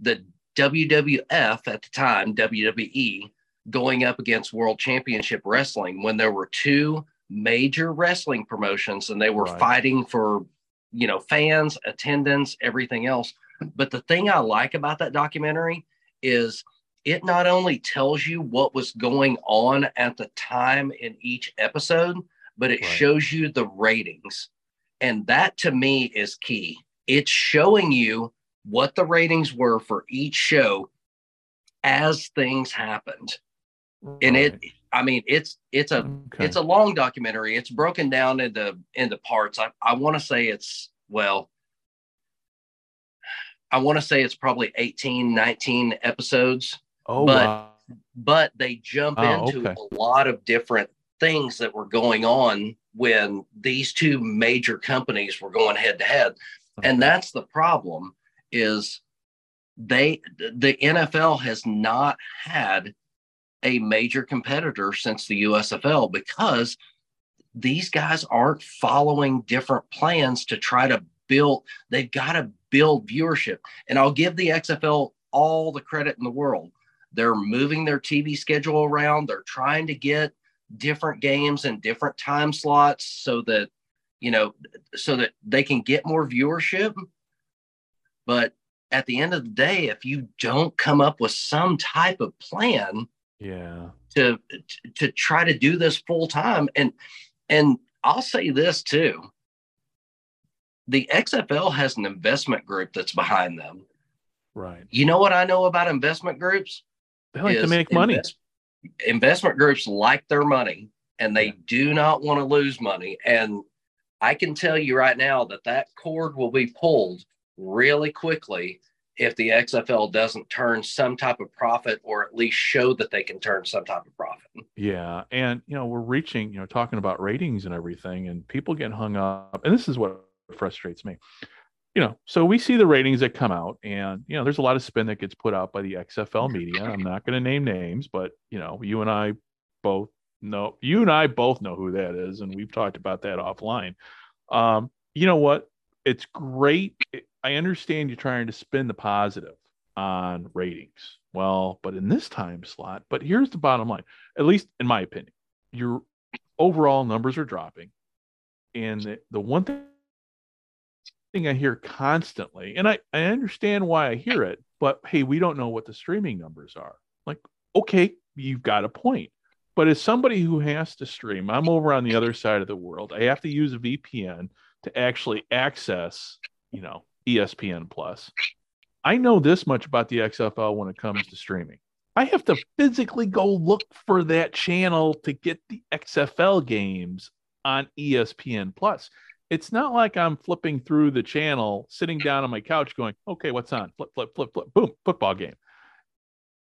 Speaker 3: the WWF at the time, WWE, going up against World Championship Wrestling when there were two major wrestling promotions and they were right. fighting for, you know, fans, attendance, everything else. But the thing I like about that documentary is it not only tells you what was going on at the time in each episode, but it right. shows you the ratings. And that to me is key. It's showing you what the ratings were for each show as things happened. Right. And it I mean it's it's a okay. it's a long documentary. It's broken down into into parts. I, I want to say it's well I want to say it's probably 18, 19 episodes.
Speaker 2: Oh,
Speaker 3: but
Speaker 2: wow.
Speaker 3: but they jump oh, into okay. a lot of different things that were going on when these two major companies were going head to head. And that's the problem is they the NFL has not had a major competitor since the USFL because these guys aren't following different plans to try to build they've got to build viewership and I'll give the XFL all the credit in the world they're moving their TV schedule around they're trying to get different games and different time slots so that you know so that they can get more viewership but at the end of the day, if you don't come up with some type of plan,
Speaker 2: yeah,
Speaker 3: to to try to do this full time, and and I'll say this too, the XFL has an investment group that's behind them.
Speaker 2: Right.
Speaker 3: You know what I know about investment groups?
Speaker 2: They like to make money.
Speaker 3: Invest, investment groups like their money and they do not want to lose money. And I can tell you right now that that cord will be pulled really quickly if the XFL doesn't turn some type of profit or at least show that they can turn some type of profit.
Speaker 2: Yeah. And, you know, we're reaching, you know, talking about ratings and everything, and people get hung up. And this is what frustrates me. You know, so we see the ratings that come out, and, you know, there's a lot of spin that gets put out by the XFL media. I'm not going to name names, but, you know, you and I both know, you and I both know who that is. And we've talked about that offline. Um, you know what? It's great I understand you're trying to spin the positive on ratings. Well, but in this time slot, but here's the bottom line, at least in my opinion, your overall numbers are dropping. And the, the one thing I hear constantly, and I, I understand why I hear it, but hey, we don't know what the streaming numbers are. Like, okay, you've got a point. But as somebody who has to stream, I'm over on the other side of the world. I have to use a VPN to actually access, you know, ESPN Plus. I know this much about the XFL when it comes to streaming. I have to physically go look for that channel to get the XFL games on ESPN Plus. It's not like I'm flipping through the channel, sitting down on my couch going, okay, what's on? Flip, flip, flip, flip, boom, football game.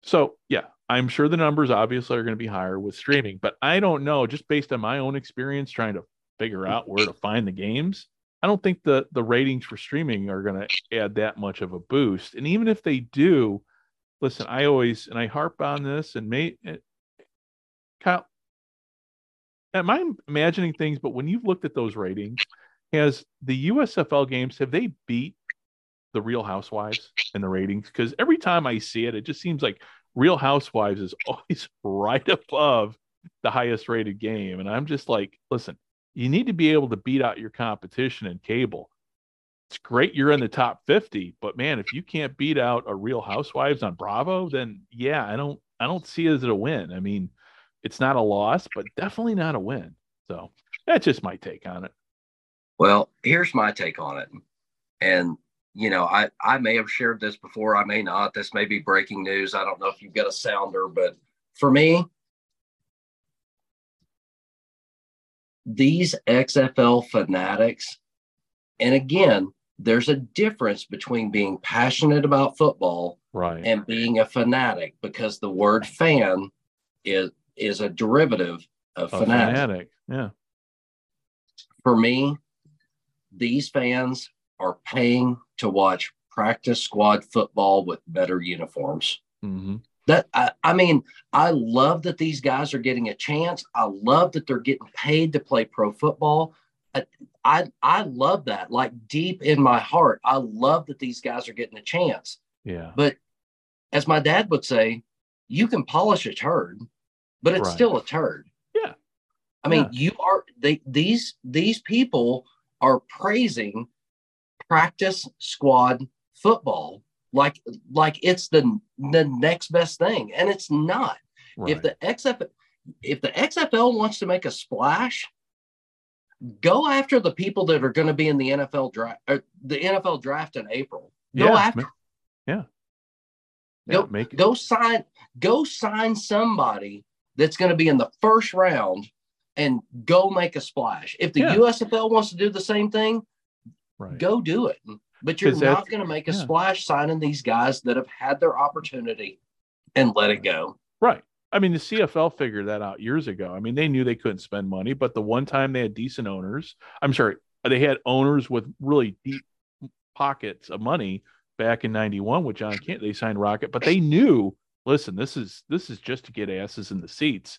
Speaker 2: So, yeah, I'm sure the numbers obviously are going to be higher with streaming, but I don't know, just based on my own experience trying to figure out where to find the games, I don't think the the ratings for streaming are going to add that much of a boost. And even if they do, listen, I always and I harp on this and may eh, Kyle, am I imagining things? But when you've looked at those ratings, has the USFL games have they beat the Real Housewives in the ratings? Because every time I see it, it just seems like Real Housewives is always right above the highest rated game, and I'm just like, listen, you need to be able to beat out your competition in cable. It's great you're in the top 50, but man, if you can't beat out a Real Housewives on Bravo, then yeah, I don't I don't see it as a win. I mean, it's not a loss, but definitely not a win. So that's just my take on it.
Speaker 3: Well, here's my take on it. And you know, I I may have shared this before, I may not. This may be breaking news. I don't know if you've got a sounder, but for me, these XFL fanatics, and again, there's a difference between being passionate about football
Speaker 2: right.
Speaker 3: and being a fanatic because the word fan is is a derivative of a fanatic. fanatic.
Speaker 2: Yeah.
Speaker 3: For me, these fans are paying to watch practice squad football with better uniforms.
Speaker 2: Mm-hmm.
Speaker 3: That I, I mean, I love that these guys are getting a chance. I love that they're getting paid to play pro football. I, I, I love that. Like deep in my heart, I love that these guys are getting a chance.
Speaker 2: Yeah.
Speaker 3: But as my dad would say, you can polish a turd, but it's
Speaker 2: Right.
Speaker 3: still a turd.
Speaker 2: Yeah.
Speaker 3: I mean,
Speaker 2: Yeah.
Speaker 3: you are they these these people are praising practice squad football like like it's the the next best thing, and it's not.
Speaker 2: Right.
Speaker 3: If the XFL if the XFL wants to make a splash, go after the people that are going to be in the NFL draft, or er, the NFL draft in April. Go
Speaker 2: Yeah,
Speaker 3: after.
Speaker 2: ma- yeah.
Speaker 3: Go
Speaker 2: Yeah, make
Speaker 3: go sign go sign somebody that's going to be in the first round and go make a splash. If the
Speaker 2: Yeah.
Speaker 3: USFL wants to do the same thing,
Speaker 2: right.
Speaker 3: go do it. But you're not going to make a
Speaker 2: yeah.
Speaker 3: splash signing these guys that have had their opportunity and let it go.
Speaker 2: Right. I mean, the CFL figured that out years ago. I mean, they knew they couldn't spend money, but the one time they had decent owners, I'm sorry, they had owners with really deep pockets of money back in 91 with John Candy. They signed Rocket, but they knew, listen, this is this is just to get asses in the seats.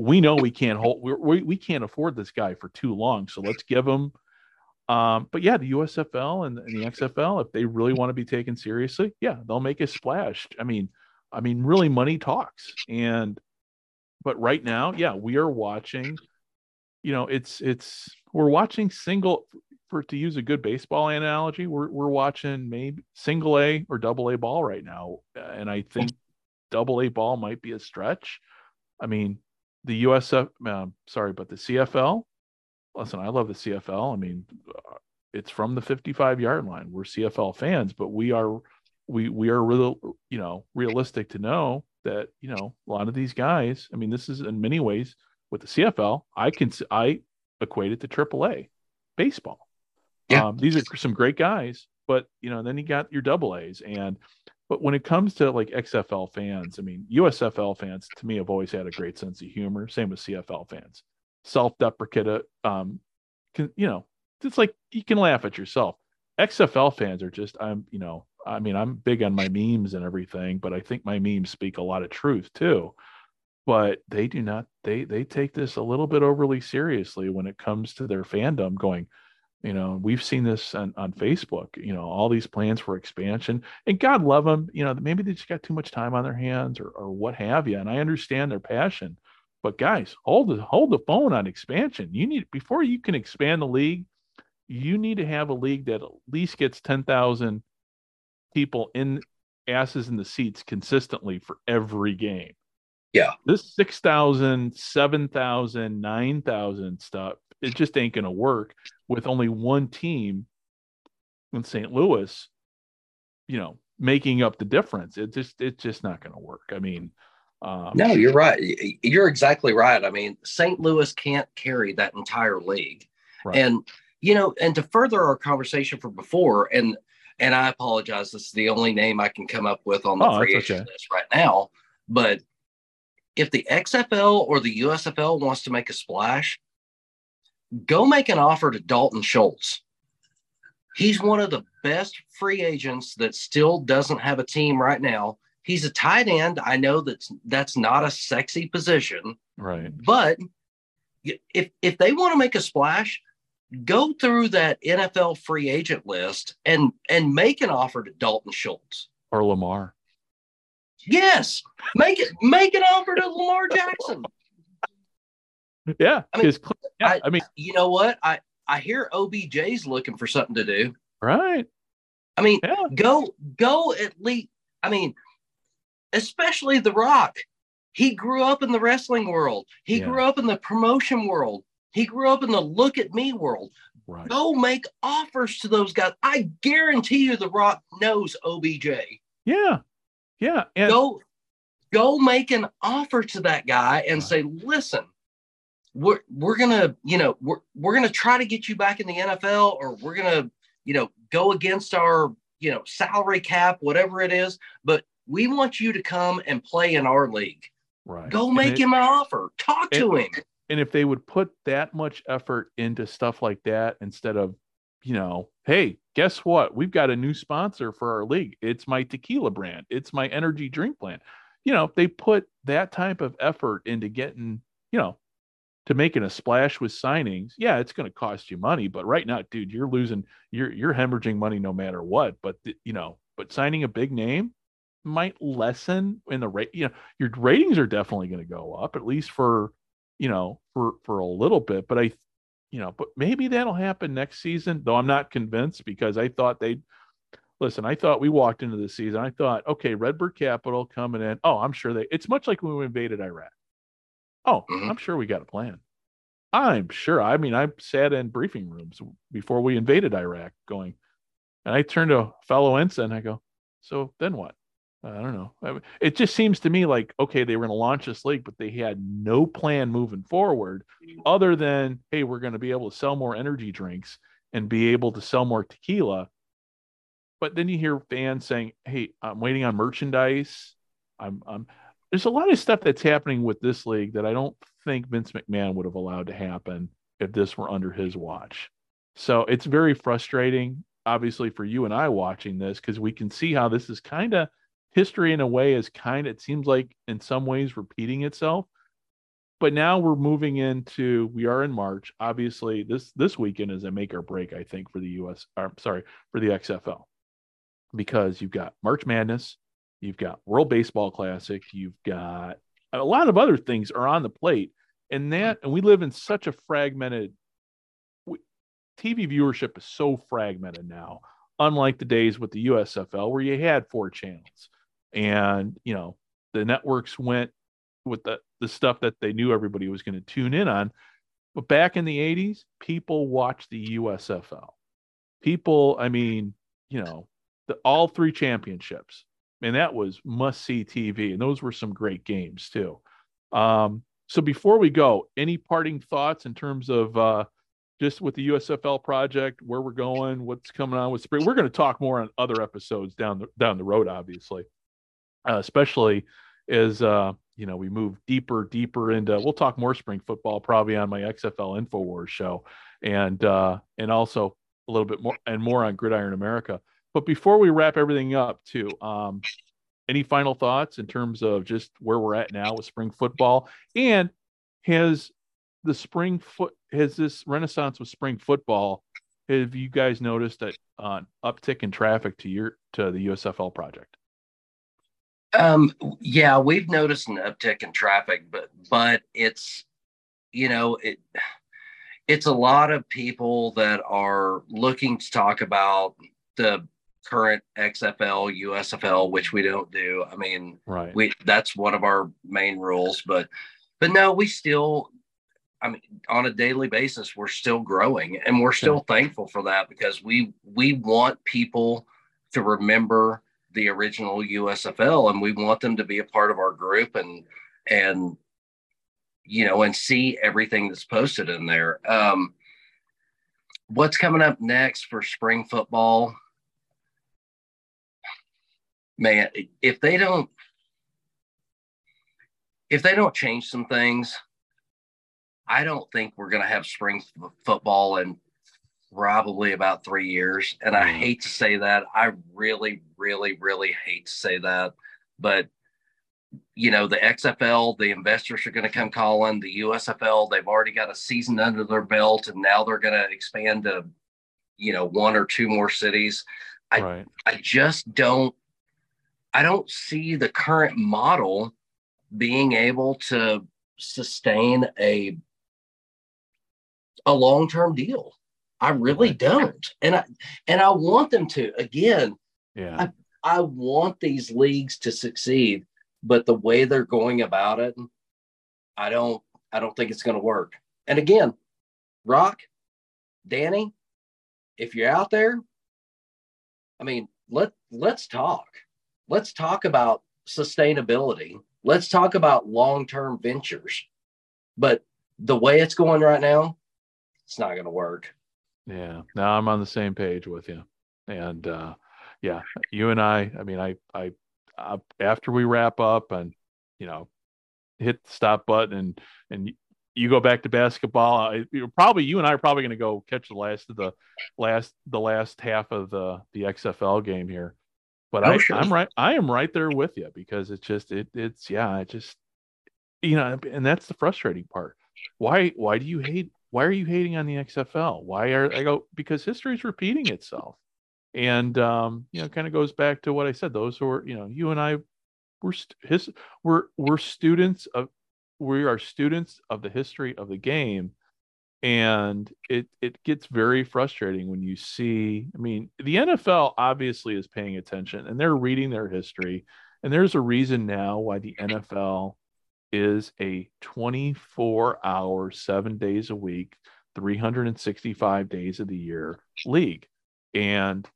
Speaker 2: We know we can't hold we we, can't afford this guy for too long. So let's give him um, but yeah, the USFL and, and the XFL, if they really want to be taken seriously, yeah, they'll make a splash. I mean, I mean, really, money talks. And but right now, yeah, we are watching. You know, it's it's we're watching single for to use a good baseball analogy. We're we're watching maybe single A or double A ball right now, and I think double A ball might be a stretch. I mean, the USF, um, sorry, but the CFL. Listen, I love the CFL. I mean, uh, it's from the 55 yard line. We're CFL fans, but we are we we are real you know realistic to know that you know a lot of these guys i mean this is in many ways with the cfl i can i equate it to aaa baseball
Speaker 3: Yeah.
Speaker 2: um, these are some great guys but you know then you got your double a's and but when it comes to like xfl fans i mean usfl fans to me have always had a great sense of humor. Same with cfl fans. Self-deprecative um can, you know it's like you can laugh at yourself. Xfl fans are just i'm you know I mean, I'm big on my memes and everything, but I think my memes speak a lot of truth too. But they do not they they take this a little bit overly seriously when it comes to their fandom going, you know, we've seen this on, on Facebook, you know, all these plans for expansion and God love them, you know, maybe they just got too much time on their hands or, or what have you. And I understand their passion, but guys, hold the, hold the phone on expansion. You need, before you can expand the league, you need to have a league that at least gets 10,000 people in asses in the seats consistently for every game.
Speaker 3: Yeah.
Speaker 2: This 6,000, 7,000, 9,000 stuff, it just ain't going to work with only one team in St. Louis, you know, making up the difference. It just, it's just not going to work. I mean, um,
Speaker 3: No, you're right. You're exactly right. I mean, St. Louis can't carry that entire league.
Speaker 2: Right.
Speaker 3: And you know, and to further our conversation from before, and and I apologize, this is the only name I can come up with on the
Speaker 2: Oh,
Speaker 3: free agent
Speaker 2: okay.
Speaker 3: list right now. But if the XFL or the USFL wants to make a splash, go make an offer to Dalton Schultz. He's one of the best free agents that still doesn't have a team right now. He's a tight end. I know that's that's not a sexy position,
Speaker 2: right.
Speaker 3: but if if they want to make a splash, go through that NFL free agent list and and make an offer to Dalton Schultz.
Speaker 2: Or Lamar.
Speaker 3: Yes, make it make an offer to Lamar Jackson.
Speaker 2: Yeah.
Speaker 3: I mean,
Speaker 2: yeah,
Speaker 3: I-
Speaker 2: I mean,
Speaker 3: You know what? I I hear OBJ's looking for something to do.
Speaker 2: right.
Speaker 3: I mean,
Speaker 2: Yeah.
Speaker 3: go go at least. I mean, especially The Rock. He grew up in the wrestling world. He
Speaker 2: Yeah.
Speaker 3: grew up in the promotion world. He grew up in the look at me world.
Speaker 2: Right.
Speaker 3: Go make offers to those guys. I guarantee you, The Rock knows OBJ.
Speaker 2: Yeah. Yeah. And
Speaker 3: Go, go make an offer to that guy and
Speaker 2: Right.
Speaker 3: say, listen, we're we're gonna, you know, we're we're gonna try to get you back in the NFL, or we're gonna, you know, go against our, you know, salary cap, whatever it is. But we want you to come and play in our league.
Speaker 2: right.
Speaker 3: Go make
Speaker 2: it-
Speaker 3: him an offer. Talk to him.
Speaker 2: and if they would put that much effort into stuff like that instead of you know, hey, guess what? We've got a new sponsor for our league. It's my tequila brand. It's my energy drink brand. You know, if they put that type of effort into getting, you know, to making a splash with signings. Yeah, it's going to cost you money, but right now, dude, you're losing, you're you're hemorrhaging money no matter what. But you know, but signing a big name might lessen in the rate. You know, your ratings are definitely going to go up at least for, you know, for for a little bit. But I you know, but maybe that'll happen next season, though I'm not convinced because I thought they'd listen. I thought we walked into the season. I thought, okay, Redbird Capital coming in. Oh, I'm sure they, it's much like when we invaded Iraq. Oh, mm-hmm. I'm sure we got a plan. I'm sure. I mean, I sat in briefing rooms before we invaded Iraq going, and I turned to a fellow ensign. I go, so then what? I don't know. It just seems to me like okay, they were going to launch this league, but they had no plan moving forward, other than hey, we're going to be able to sell more energy drinks and be able to sell more tequila. But then you hear fans saying, "Hey, I'm waiting on merchandise." I'm, I'm. There's a lot of stuff that's happening with this league that I don't think Vince McMahon would have allowed to happen if this were under his watch. So it's very frustrating, obviously, for you and I watching this because we can see how this is kind of history in a way is kind of it seems like in some ways repeating itself but now we're moving into we are in march obviously this this weekend is a make or break i think for the us or, sorry for the xfl because you've got march madness you've got world baseball classic you've got a lot of other things are on the plate and that and we live in such a fragmented tv viewership is so fragmented now unlike the days with the usfl where you had four channels and you know the networks went with the the stuff that they knew everybody was going to tune in on. But back in the 80s people watched the USFL people i mean you know the all three championships and that was must see TV and those were some great games too um so before we go any parting thoughts in terms of uh just with the USFL project, where we're going, what's coming on with spring. We're going to talk more on other episodes down the down the road, obviously uh, especially as uh, you know we move deeper, deeper into. We'll talk more spring football probably on my XFL Infowars show, and uh, and also a little bit more and more on Gridiron America. But before we wrap everything up, too, um, any final thoughts in terms of just where we're at now with spring football and has the spring foot has this renaissance with spring football have you guys noticed that uh, uptick in traffic to your to the USFL project?
Speaker 3: Um, yeah, we've noticed an uptick in traffic, but but it's you know it it's a lot of people that are looking to talk about the current XFL, USFL, which we don't do. I mean,
Speaker 2: right.
Speaker 3: we that's one of our main rules, but but no, we still I mean, on a daily basis, we're still growing and we're still yeah. thankful for that because we we want people to remember the original USFL, and we want them to be a part of our group and and you know and see everything that's posted in there. Um, what's coming up next for spring football? Man, if they don't if they don't change some things, I don't think we're going to have spring football in probably about three years. And I mm-hmm. hate to say that. I really, really, really hate to say that. But, you know, the XFL, the investors are going to come calling. The USFL, they've already got a season under their belt, and now they're going to expand to, you know, one or two more cities. I, right. I just don't, I don't see the current model being able to sustain a a long-term deal. I really don't. And I and I want them to. Again,
Speaker 2: yeah.
Speaker 3: I, I want these leagues to succeed, but the way they're going about it, I don't I don't think it's going to work. And again, Rock, Dany, if you're out there, I mean, let let's talk. Let's talk about sustainability. Let's talk about long-term ventures. But the way it's going right now, it's not going to work.
Speaker 2: Yeah. Now I'm on the same page with you. And uh, yeah, you and I, I mean, I, I, uh, after we wrap up and, you know, hit the stop button and, and you go back to basketball. I, probably you and I are probably going to go catch the last of the last the last half of the the XFL game here. But oh, I, sure. I'm right. I am right there with you because it's just it it's yeah. It just you know, and that's the frustrating part. Why why do you hate? Why are you hating on the XFL? Why are I go because history is repeating itself, and um, you know, kind of goes back to what I said. Those who are you know, you and I, we're his we're we're students of we are students of the history of the game and it it gets very frustrating when you see i mean the nfl obviously is paying attention and they're reading their history. And there's a reason now why the nfl is a 24 hour 7 days a week 365 days of the year league. And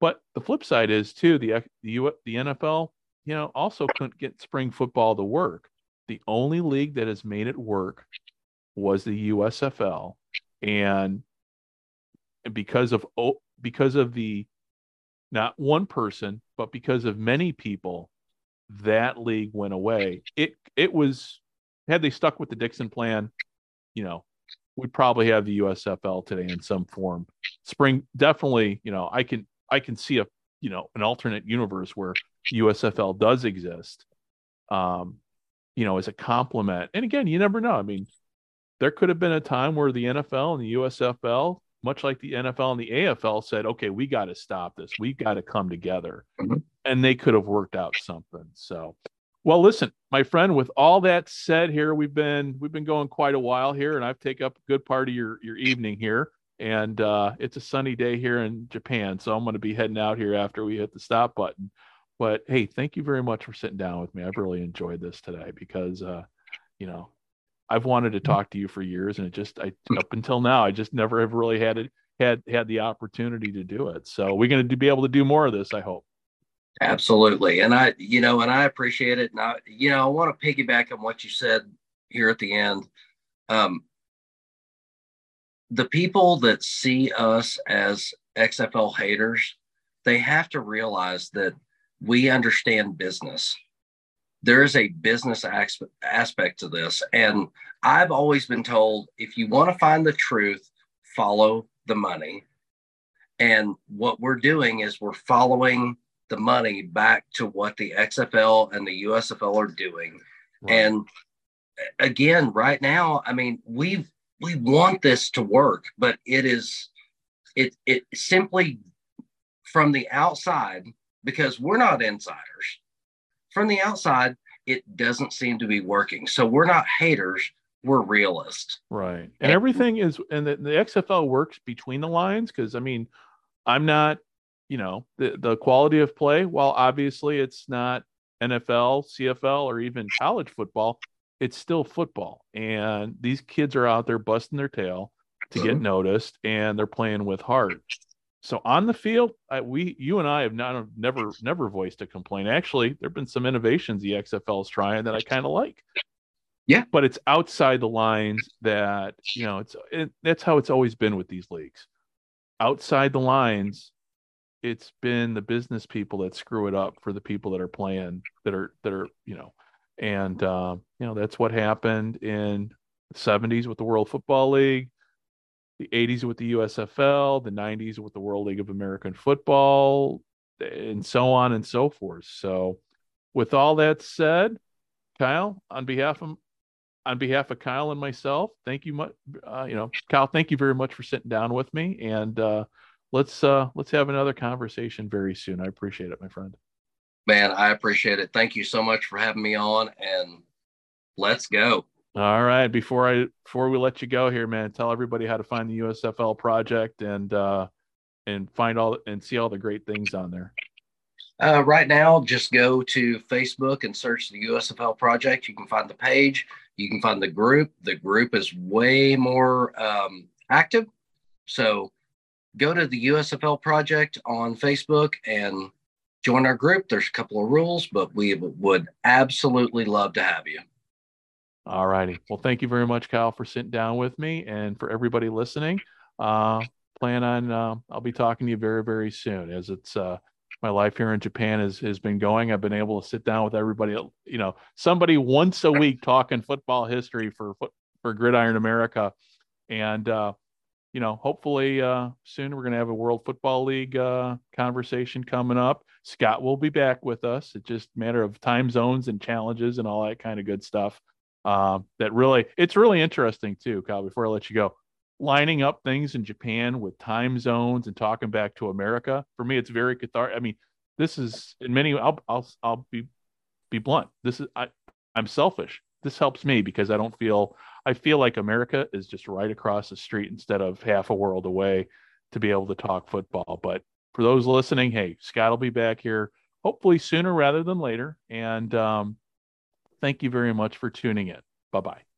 Speaker 2: but the flip side is too the the, the NFL you know also couldn't get spring football to work. The only league that has made it work was the USFL, and because of because of the not one person, but because of many people, that league went away. It it was had they stuck with the Dixon plan, you know, we'd probably have the USFL today in some form. Spring definitely, you know, I can I can see a you know an alternate universe where USFL does exist. Um, you know, as a complement. And again, you never know. I mean, there could have been a time where the NFL and the USFL, much like the NFL and the AFL, said, okay, we got to stop this. We got to come together. Mm-hmm. And they could have worked out something. So, well, listen, my friend, with all that said here, we've been we've been going quite a while here, and I've taken up a good part of your your evening here. And uh, it's a sunny day here in Japan, so I'm going to be heading out here after we hit the stop button. But hey, thank you very much for sitting down with me. I've really enjoyed this today because, uh, you know, I've wanted to talk to you for years, and it just I up until now I just never have really had it had had the opportunity to do it. So we're going to be able to do more of this. I hope.
Speaker 3: Absolutely, and I, you know, and I appreciate it. And I, you know, I want to piggyback on what you said here at the end. Um, the people that see us as XFL haters, they have to realize that we understand business. There is a business aspect to this. And I've always been told if you want to find the truth, follow the money. And what we're doing is we're following the money back to what the XFL and the USFL are doing. Right. And again, right now, I mean, we we want this to work, but it is it it simply from the outside because we're not insiders. From the outside, it doesn't seem to be working. So we're not haters, we're realists.
Speaker 2: Right. And, and everything is, and the, the XFL works between the lines because, I mean, I'm not, you know, the, the quality of play, while obviously it's not NFL, CFL, or even college football, it's still football. And these kids are out there busting their tail to get uh-huh. noticed and they're playing with heart. So on the field, I, we, you and I have not never never voiced a complaint. Actually, there've been some innovations the XFL is trying that I kind of like.
Speaker 3: Yeah,
Speaker 2: but it's outside the lines that you know. It's it, that's how it's always been with these leagues. Outside the lines, it's been the business people that screw it up for the people that are playing that are that are you know, and uh, you know that's what happened in the '70s with the World Football League the 80s with the USFL, the 90s with the World League of American Football, and so on and so forth. So, with all that said, Kyle, on behalf of on behalf of Kyle and myself, thank you much. Uh, you know, Kyle, thank you very much for sitting down with me, and uh, let's uh, let's have another conversation very soon. I appreciate it, my friend.
Speaker 3: Man, I appreciate it. Thank you so much for having me on, and let's go.
Speaker 2: All right. Before I before we let you go here, man, tell everybody how to find the USFL project and uh, and find all and see all the great things on there.
Speaker 3: Uh, right now, just go to Facebook and search the USFL project. You can find the page. You can find the group. The group is way more um, active. So go to the USFL project on Facebook and join our group. There's a couple of rules, but we would absolutely love to have you.
Speaker 2: All righty. Well, thank you very much, Kyle, for sitting down with me and for everybody listening. Uh, plan on, uh, I'll be talking to you very, very soon as it's, uh, my life here in Japan has, has been going. I've been able to sit down with everybody, you know, somebody once a week talking football history for, for Gridiron America, and uh, you know, hopefully uh, soon we're going to have a World Football League uh, conversation coming up. Scott will be back with us. It's just a matter of time zones and challenges and all that kind of good stuff. Um, that really, it's really interesting too, Kyle. Before I let you go, lining up things in Japan with time zones and talking back to America for me, it's very cathartic. I mean, this is in many. I'll I'll I'll be be blunt. This is I I'm selfish. This helps me because I don't feel I feel like America is just right across the street instead of half a world away to be able to talk football. But for those listening, hey, Scott will be back here hopefully sooner rather than later. And um, thank you very much for tuning in. Bye bye.